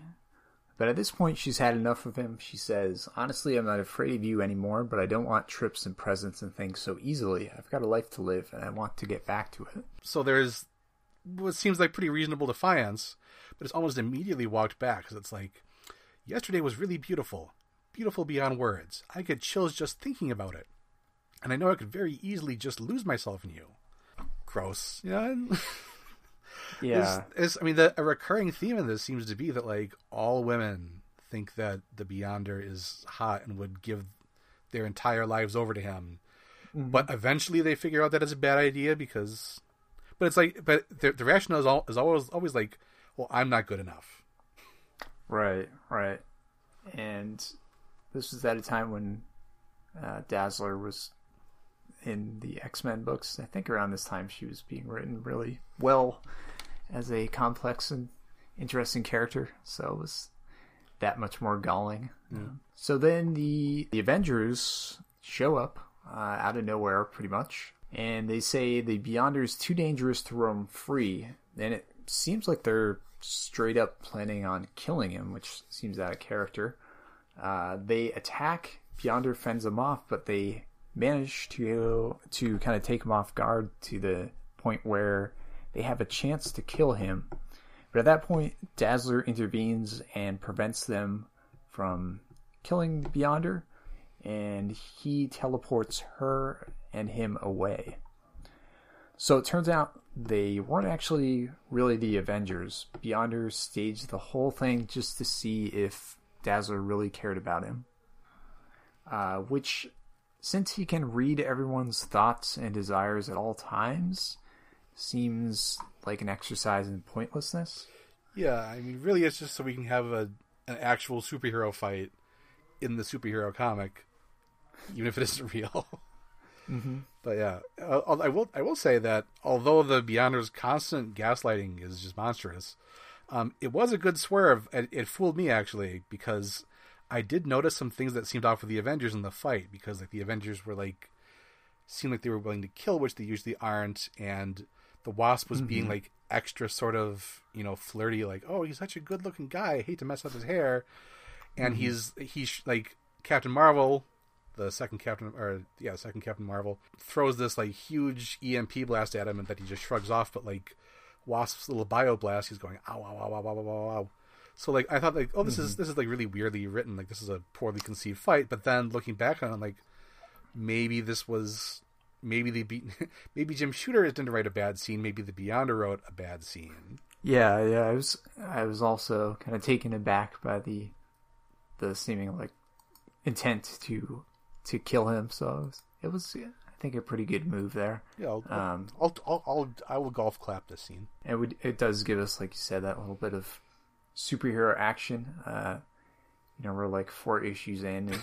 But at this point, she's had enough of him. She says, Honestly, I'm not afraid of you anymore, but I don't want trips and presents and things so easily. I've got a life to live, and I want to get back to it. So there's what seems like pretty reasonable defiance, but it's almost immediately walked back because it's like, yesterday was really beautiful, beautiful beyond words. I get chills just thinking about it, and I know I could very easily just lose myself in you. Gross. Yeah. Yeah. Is, is I mean, the a recurring theme in this seems to be that like all women think that the Beyonder is hot and would give their entire lives over to him, but eventually they figure out that it's a bad idea because. But it's like, but the, the rationale is, all, is always always like, well, I'm not good enough. Right, right. And this was at a time when uh, Dazzler was in the X Men books. I think around this time she was being written really well as a complex and interesting character. So it was that much more galling. So then the the Avengers show up uh, out of nowhere, pretty much, and they say the Beyonder is too dangerous to roam free. And it seems like they're straight up planning on killing him, which seems out of character. Uh, they attack. Beyonder fends them off, but they manage to to kind of take him off guard to the point where they have a chance to kill him. But at that point, Dazzler intervenes and prevents them from killing Beyonder, and he teleports her and him away. So it turns out they weren't actually really the Avengers. Beyonder staged the whole thing just to see if Dazzler really cared about him. Uh, which, since he can read everyone's thoughts and desires at all times, seems like an exercise in pointlessness. Yeah, I mean, really, it's just so we can have a an actual superhero fight in the superhero comic, even if it isn't real. Mm-hmm. But yeah, I will I will say that although the Beyonders' constant gaslighting is just monstrous, um, it was a good swerve. It, it fooled me actually because I did notice some things that seemed off with the Avengers in the fight because like the Avengers were like seemed like they were willing to kill, which they usually aren't, and the Wasp was being mm-hmm. like extra sort of you know flirty, like oh he's such a good looking guy. I hate to mess up his hair, and mm-hmm. he's he's like Captain Marvel. The second Captain, or yeah, the second Captain Marvel throws this like huge EMP blast at him, and that he just shrugs off. But like Wasp's little bio blast, he's going ow ow ow ow ow ow ow. ow. So like I thought like oh this is this is like really weirdly written like this is a poorly conceived fight. But then looking back on it, like maybe this was maybe the be- maybe Jim Shooter didn't write a bad scene. Maybe the Beyonder wrote a bad scene. Yeah, yeah. I was I was also kind of taken aback by the the seeming like intent to to kill him. So it was, it was I think a pretty good move there. Yeah, I'll, Um, I'll, I'll, I'll I will golf clap this scene. It would it does give us, like you said, that little bit of superhero action. Uh, you know, we're like four issues in, and,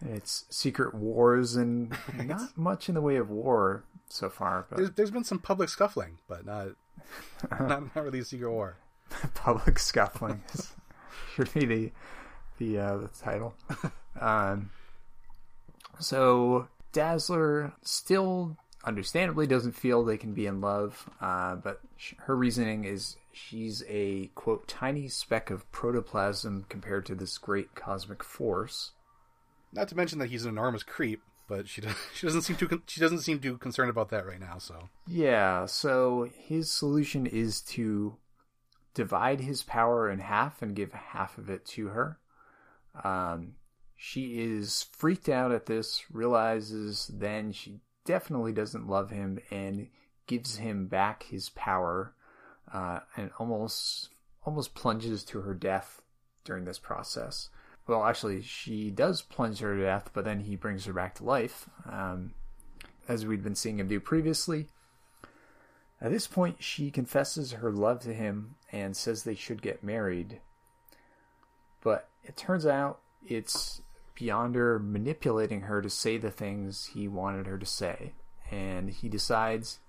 and it's Secret Wars, and not much in the way of war so far, but There's, there's been some public scuffling, but not not, not really Secret War. public scuffling is, should be the the uh, the title. Um, so Dazzler still understandably doesn't feel they can be in love, uh, but sh- her reasoning is she's a quote tiny speck of protoplasm compared to this great cosmic force. Not to mention that he's an enormous creep, but she does, she doesn't seem too con- she doesn't seem too concerned about that right now. So Yeah, so his solution is to divide his power in half and give half of it to her. Um, she is freaked out at this, realizes then she definitely doesn't love him, and gives him back his power, uh, and almost almost plunges to her death during this process. Well, actually, she does plunge her to death, but then he brings her back to life, um, as we'd been seeing him do previously. At this point, she confesses her love to him and says they should get married. But it turns out it's Beyonder manipulating her to say the things he wanted her to say. And he decides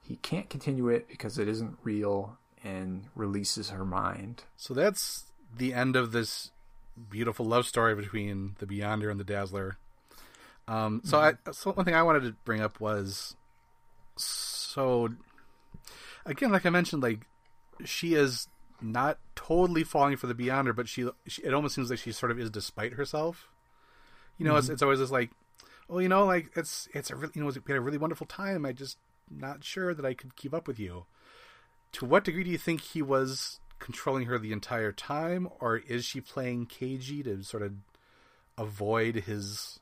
he can't continue it because it isn't real and releases her mind. so that's the end of this beautiful love story between the Beyonder and the Dazzler. Um, so I so one thing I wanted to bring up was so again, like I mentioned, like she is not totally falling for the Beyonder, but she, she it almost seems like she sort of is despite herself. You know, it's it's always this like, well, you know, like it's it's a really you know we had a really wonderful time. I just not sure that I could keep up with you. To what degree do you think he was controlling her the entire time, or is she playing cagey to sort of avoid his,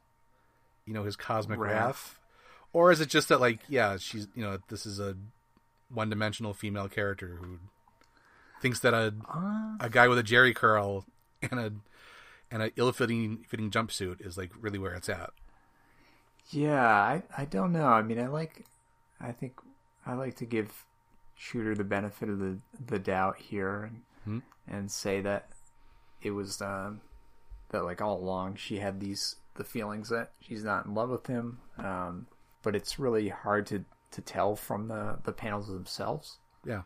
you know, his cosmic Wrath. wrath? Or is it just that, like, yeah, she's, you know, this is a one-dimensional female character who thinks that a Uh, a guy with a Jheri curl and a and a ill-fitting fitting jumpsuit is like really where it's at. yeah, I, I don't know. I mean, I like, I think I like to give Shooter the benefit of the, the doubt here and, Hmm. and say that it was, um, that like all along she had these, the feelings that she's not in love with him. Um, but it's really hard to, to tell from the, the panels themselves. Yeah.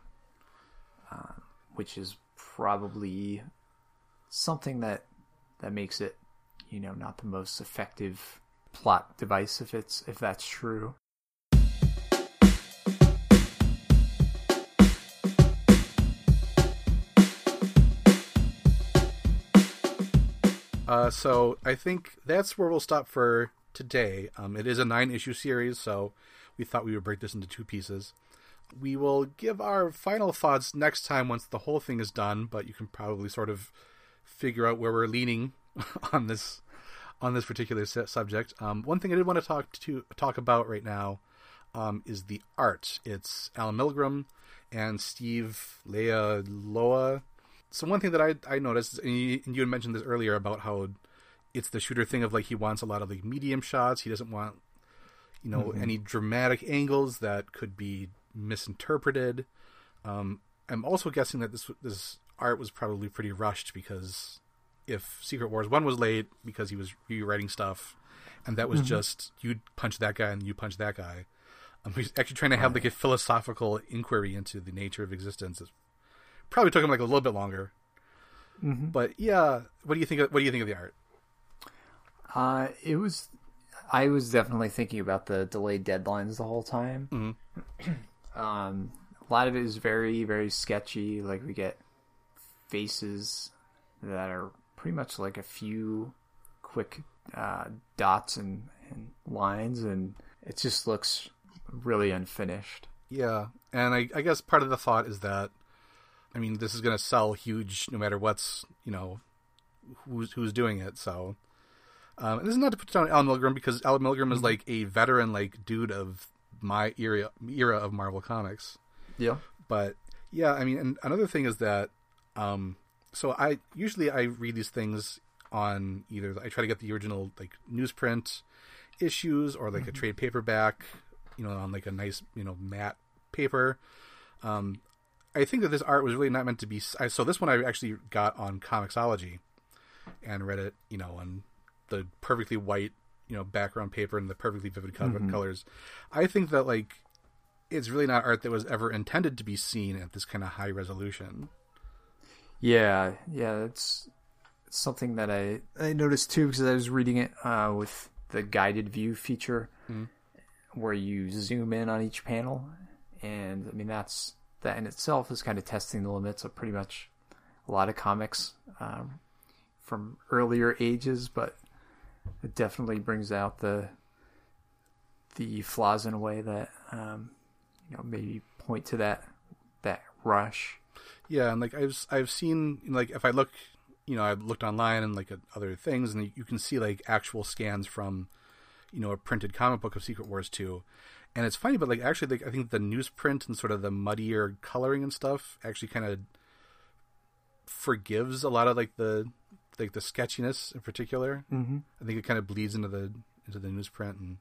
which is probably something that that makes it you know not the most effective plot device if it's if that's true Uh, so I think that's where we'll stop for today. Um, it is a nine issue series, so we thought we would break this into two pieces. We will give our final thoughts next time once the whole thing is done, but you can probably sort of figure out where we're leaning on this on this particular su- subject. Um, one thing I did want to talk to talk about right now um, is the art. It's Alan Milgrom and Steve Leialoha. So one thing that I I noticed, and you, and you had mentioned this earlier about how it's the shooter thing of like he wants a lot of like medium shots. He doesn't want you know any dramatic angles that could be misinterpreted. Um, I'm also guessing that this this art was probably pretty rushed because if Secret Wars one was late because he was rewriting stuff, and that was mm-hmm. just you punch that guy and you punch that guy. Um, he's actually trying to have like a philosophical inquiry into the nature of existence. It probably took him like a little bit longer. Mm-hmm. But yeah, what do you think? Of, what do you think of the art? Uh, it was. I was definitely thinking about the delayed deadlines the whole time. Mm-hmm. um, a lot of it is very, very sketchy. Like we get faces that are pretty much like a few quick uh, dots and, and lines, and it just looks really unfinished. Yeah, and I, I guess part of the thought is that, I mean, this is going to sell huge no matter what's you know who's who's doing it. So, um, this is not to put down Al Milgrom because Al Milgrom mm-hmm. is like a veteran like dude of my era era of Marvel comics. Yeah, but yeah, I mean, and another thing is that, um, so I usually I read these things on either I try to get the original like newsprint issues or like mm-hmm. a trade paperback, you know, on like a nice you know matte paper. Um, I think that this art was really not meant to be. So this one I actually got on Comixology and read it, you know, on the perfectly white, you know, background paper and the perfectly vivid mm-hmm. colors. I think that like it's really not art that was ever intended to be seen at this kind of high resolution. Yeah, yeah, it's something that I I noticed too because I was reading it uh, with the guided view feature, mm. where you zoom in on each panel, and I mean that's that in itself is kind of testing the limits of pretty much a lot of comics um, from earlier ages, but it definitely brings out the the flaws in a way that um, you know maybe point to that that rush. Yeah, and like I've I've seen like if I look you know, I've looked online and like at other things, and you can see like actual scans from, you know, a printed comic book of Secret Wars two, and it's funny, but like actually, like I think the newsprint and sort of the muddier coloring and stuff actually kind of forgives a lot of like the like the sketchiness in particular. Mm-hmm. I think it kind of bleeds into the into the newsprint and.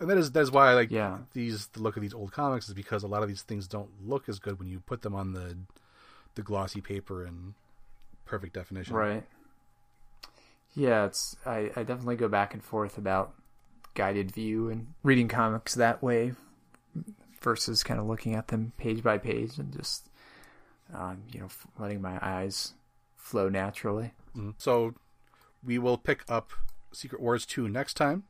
And that is that is why I like yeah. these the look of these old comics is because a lot of these things don't look as good when you put them on the the glossy paper and perfect definition. Right. Yeah, it's I, I definitely go back and forth about guided view and reading comics that way versus kind of looking at them page by page and just um, you know letting my eyes flow naturally. Mm-hmm. So we will pick up Secret Wars 2 next time.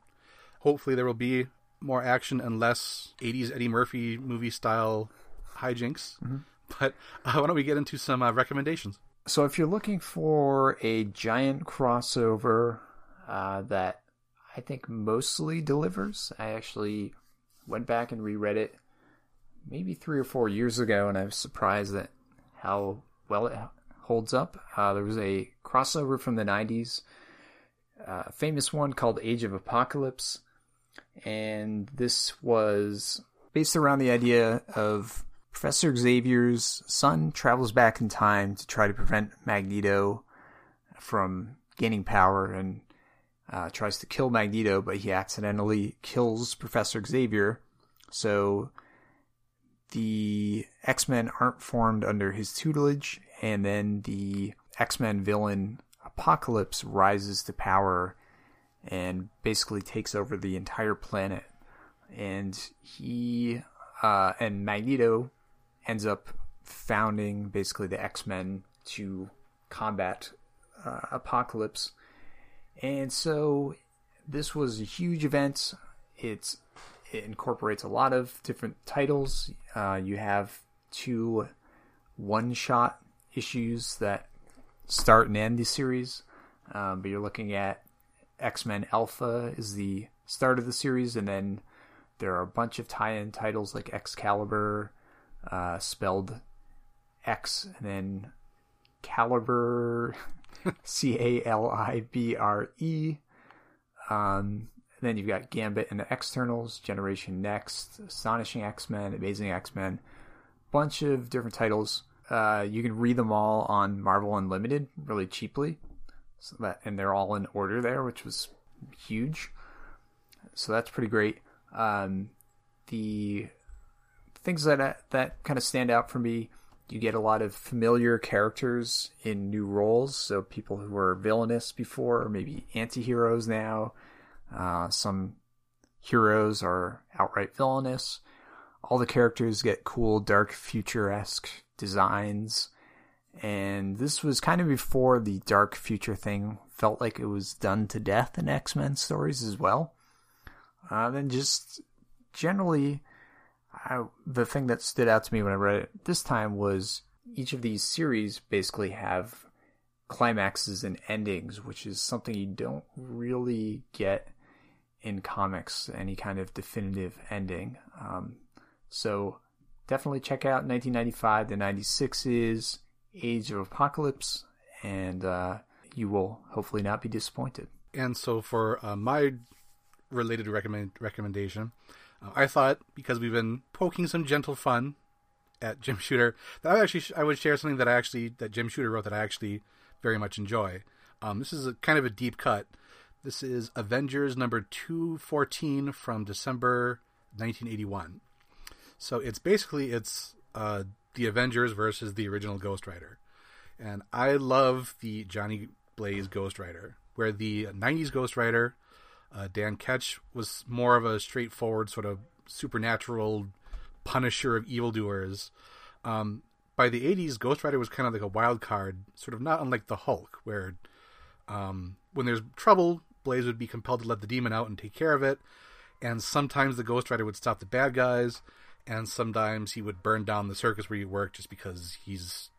Hopefully there will be more action and less 80s Eddie Murphy movie style hijinks. Mm-hmm. But uh, why don't we get into some uh, recommendations? So, if you're looking for a giant crossover uh, that I think mostly delivers, I actually went back and reread it maybe three or four years ago, and I was surprised at how well it holds up. Uh, there was a crossover from the 90s, uh, a famous one called Age of Apocalypse, and this was based around the idea of Professor Xavier's son travels back in time to try to prevent Magneto from gaining power and uh, tries to kill Magneto, but he accidentally kills Professor Xavier. So the X Men aren't formed under his tutelage, and then the X Men villain Apocalypse rises to power and basically takes over the entire planet. And he uh, and Magneto ends up founding basically the X Men to combat uh, Apocalypse. And so this was a huge event. It's it incorporates a lot of different titles. Uh, you have two one-shot issues that start and end the series, um, but you're looking at X Men Alpha is the start of the series, and then there are a bunch of tie-in titles like Excalibur, uh, spelled X and then Caliber, C A L I B R E. Um, then you've got Gambit and the Externals, Generation Next, Astonishing X Men, Amazing X Men, bunch of different titles. Uh, you can read them all on Marvel Unlimited really cheaply, so that and they're all in order there, which was huge. So that's pretty great. Um, the things that that kind of stand out for me. You get a lot of familiar characters in new roles, so people who were villainous before, or maybe anti-heroes now. Uh, some heroes are outright villainous. All the characters get cool, dark, future-esque designs. And this was kind of before the dark future thing felt like it was done to death in X Men stories as well. Uh, then just generally, I, the thing that stood out to me when I read it this time was each of these series basically have climaxes and endings, which is something you don't really get in comics, any kind of definitive ending. Um, so definitely check out 1995 to 96's Age of Apocalypse, and uh, you will hopefully not be disappointed. And so for uh, my related recommend recommendation, uh, I thought because we've been poking some gentle fun at Jim Shooter that I actually I would share something that I actually that Jim Shooter wrote that I actually very much enjoy. Um, this is a kind of a deep cut. This is Avengers number two fourteen from December nineteen eighty one. So it's basically it's uh, the Avengers versus the original Ghost Rider, and I love the Johnny Blaze Ghost Rider, where the '90s Ghost Rider uh, Dan Ketch was more of a straightforward sort of supernatural punisher of evildoers. Um, by the 80s, Ghost Rider was kind of like a wild card, sort of not unlike the Hulk, where um, when there's trouble, Blaze would be compelled to let the demon out and take care of it. And sometimes the Ghost Rider would stop the bad guys, and sometimes he would burn down the circus where he worked just because he's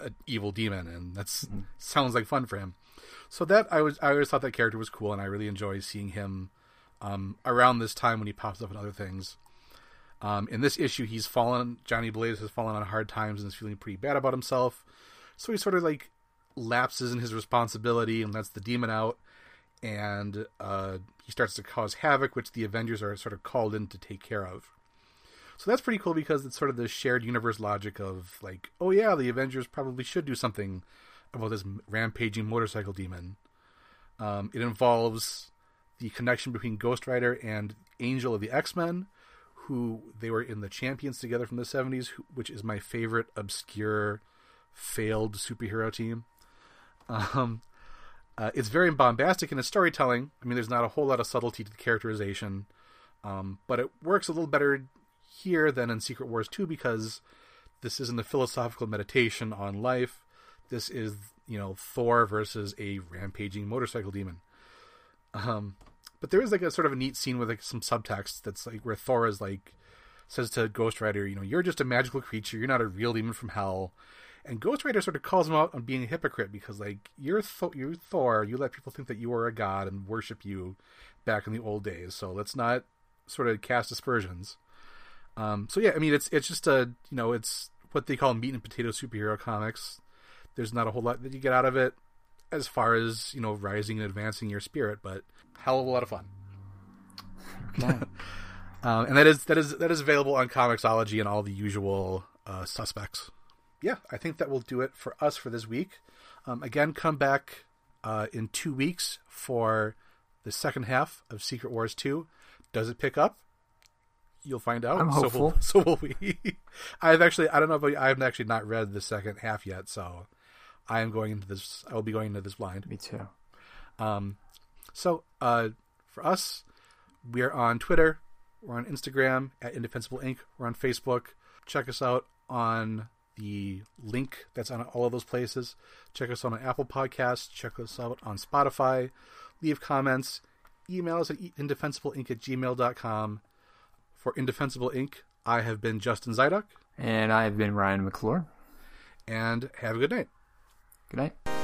an evil demon, and that mm-hmm. sounds like fun for him. So that I was I always thought that character was cool, and I really enjoy seeing him um, around this time when he pops up in other things. Um, in this issue, he's fallen. Johnny Blaze has fallen on hard times and is feeling pretty bad about himself. So he sort of like lapses in his responsibility and lets the demon out, and uh, he starts to cause havoc, which the Avengers are sort of called in to take care of. So that's pretty cool because it's sort of the shared universe logic of like, oh yeah, the Avengers probably should do something about this rampaging motorcycle demon. Um, it involves the connection between Ghost Rider and Angel of the X Men, who they were in the Champions together from the 70s, which is my favorite obscure failed superhero team. Um, uh, it's very bombastic in its storytelling. I mean, there's not a whole lot of subtlety to the characterization, um, but it works a little better here than in Secret Wars 2 because this isn't a philosophical meditation on life this is you know Thor versus a rampaging motorcycle demon. Um, but there is like a sort of a neat scene with like some subtext that's like where Thor is like says to Ghost Rider, you know, you're just a magical creature, you're not a real demon from hell. And Ghost Rider sort of calls him out on being a hypocrite because like you're you're Thor, you let people think that you are a god and worship you back in the old days. So let's not sort of cast aspersions. Um, so yeah, I mean it's it's just a you know it's what they call meat and potato superhero comics there's not a whole lot that you get out of it as far as you know rising and advancing your spirit, but hell of a lot of fun. Okay. um, and that is that is that is available on Comixology and all the usual uh, suspects. Yeah, I think that will do it for us for this week. Um, again, come back uh, in two weeks for the second half of Secret Wars two. Does it pick up? You'll find out. I'm hopeful. So will, so will we. I've actually I don't know if I, I've actually not read the second half yet, so I am going into this. I will be going into this blind. Me too. Um, so uh, for us, we are on Twitter. We're on Instagram at Indefensible Inc. We're on Facebook. Check us out on the link that's on all of those places. Check us out on Apple Podcasts. Check us out on Spotify. Leave comments. Email us at indefensibleinc at gmail.com. For Indefensible Inc., I have been Justin Zydok. And I have been Ryan McClure. And have a good night. Good night.